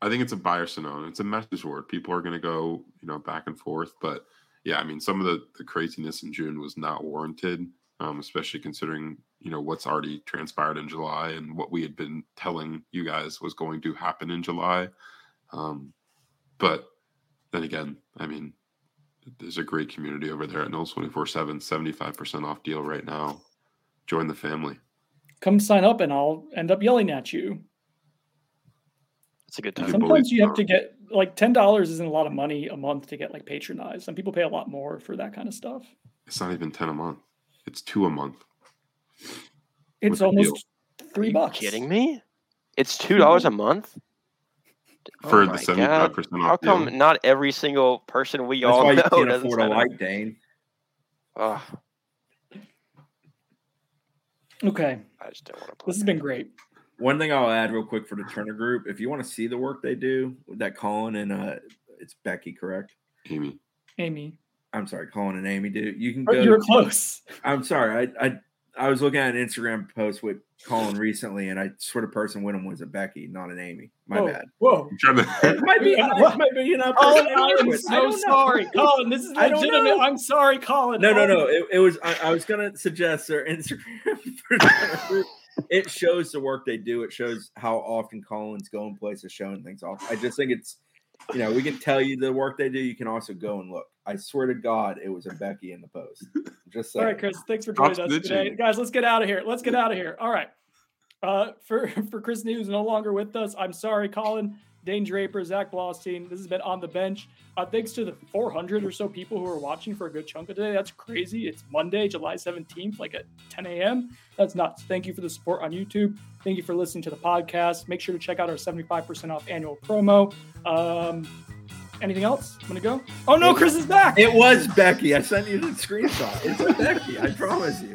D: I think it's a buy or Sonnone. It's a message board. People are gonna go, you know, back and forth. But yeah, I mean, some of the, the craziness in June was not warranted, um, especially considering, you know, what's already transpired in July and what we had been telling you guys was going to happen in July. Um, but then again, I mean, there's a great community over there at Noles 24 7, 75% off deal right now. Join the family.
B: Come sign up, and I'll end up yelling at you.
E: It's a good time.
B: Sometimes you have to get like ten dollars isn't a lot of money a month to get like patronized. Some people pay a lot more for that kind of stuff.
D: It's not even 10 a month, it's two a month.
B: It's
D: the deal.
B: almost
E: Are
B: three
E: you
B: bucks.
E: kidding me? It's two dollars a month Oh
D: For the 75% off
E: How come
D: deal.
E: not every single person we
C: That's
E: all
C: why
E: know
C: you can't
E: doesn't
C: afford a
E: sign
C: light, Dane.
E: Ugh,
B: Okay,
E: I just don't want to
B: this has been great.
C: One thing I'll add real quick for the Turner Group, if you want to see the work they do, that Colin and uh, it's Becky, correct?
D: Amy.
B: Amy,
C: I'm sorry, Colin and Amy dude. You can
B: Oh,
C: go.
B: you were close.
C: I'm sorry. I, I I was looking at an Instagram post with Colin recently, and I swear the person with him was a Becky, not an Amy. My
B: whoa,
C: bad.
B: Whoa,
D: I'm trying
C: It
D: to.
C: might be. It might be enough.
B: Colin,
C: I
B: I
C: work
B: am so sorry, Colin. This is
C: I don't
B: legitimate.
C: know.
B: I'm sorry, Colin.
C: No, no, no. It, it was. I, I was gonna suggest their Instagram. For Turner Group. it shows the work they do. It shows how often Colin's going places, showing things off. I just think it's. You know, we can tell you the work they do. You can also go and look. I swear to God, it was a Becky in the post. Just
B: All
C: saying.
B: right, Chris. Thanks for
D: Stop
B: joining us today,
D: snitching.
B: guys. Let's get out of here. Let's get out of here. All right. Uh, for for Chris Nee's no longer with us. I'm sorry, Colin, Dane Draper, Zach Blostein. This has been on the bench. Uh, thanks to the 400 or so people who are watching for a good chunk of today. That's crazy. It's Monday, July 17th, like at 10 a.m. That's nuts. Thank you for the support on YouTube. Thank you for listening to the podcast. Make sure to check out our 75% off annual promo. Um, anything else? I'm gonna go. Oh no, Chris is back.
C: It was Becky. I sent you the screenshot. It's Becky. I promise you.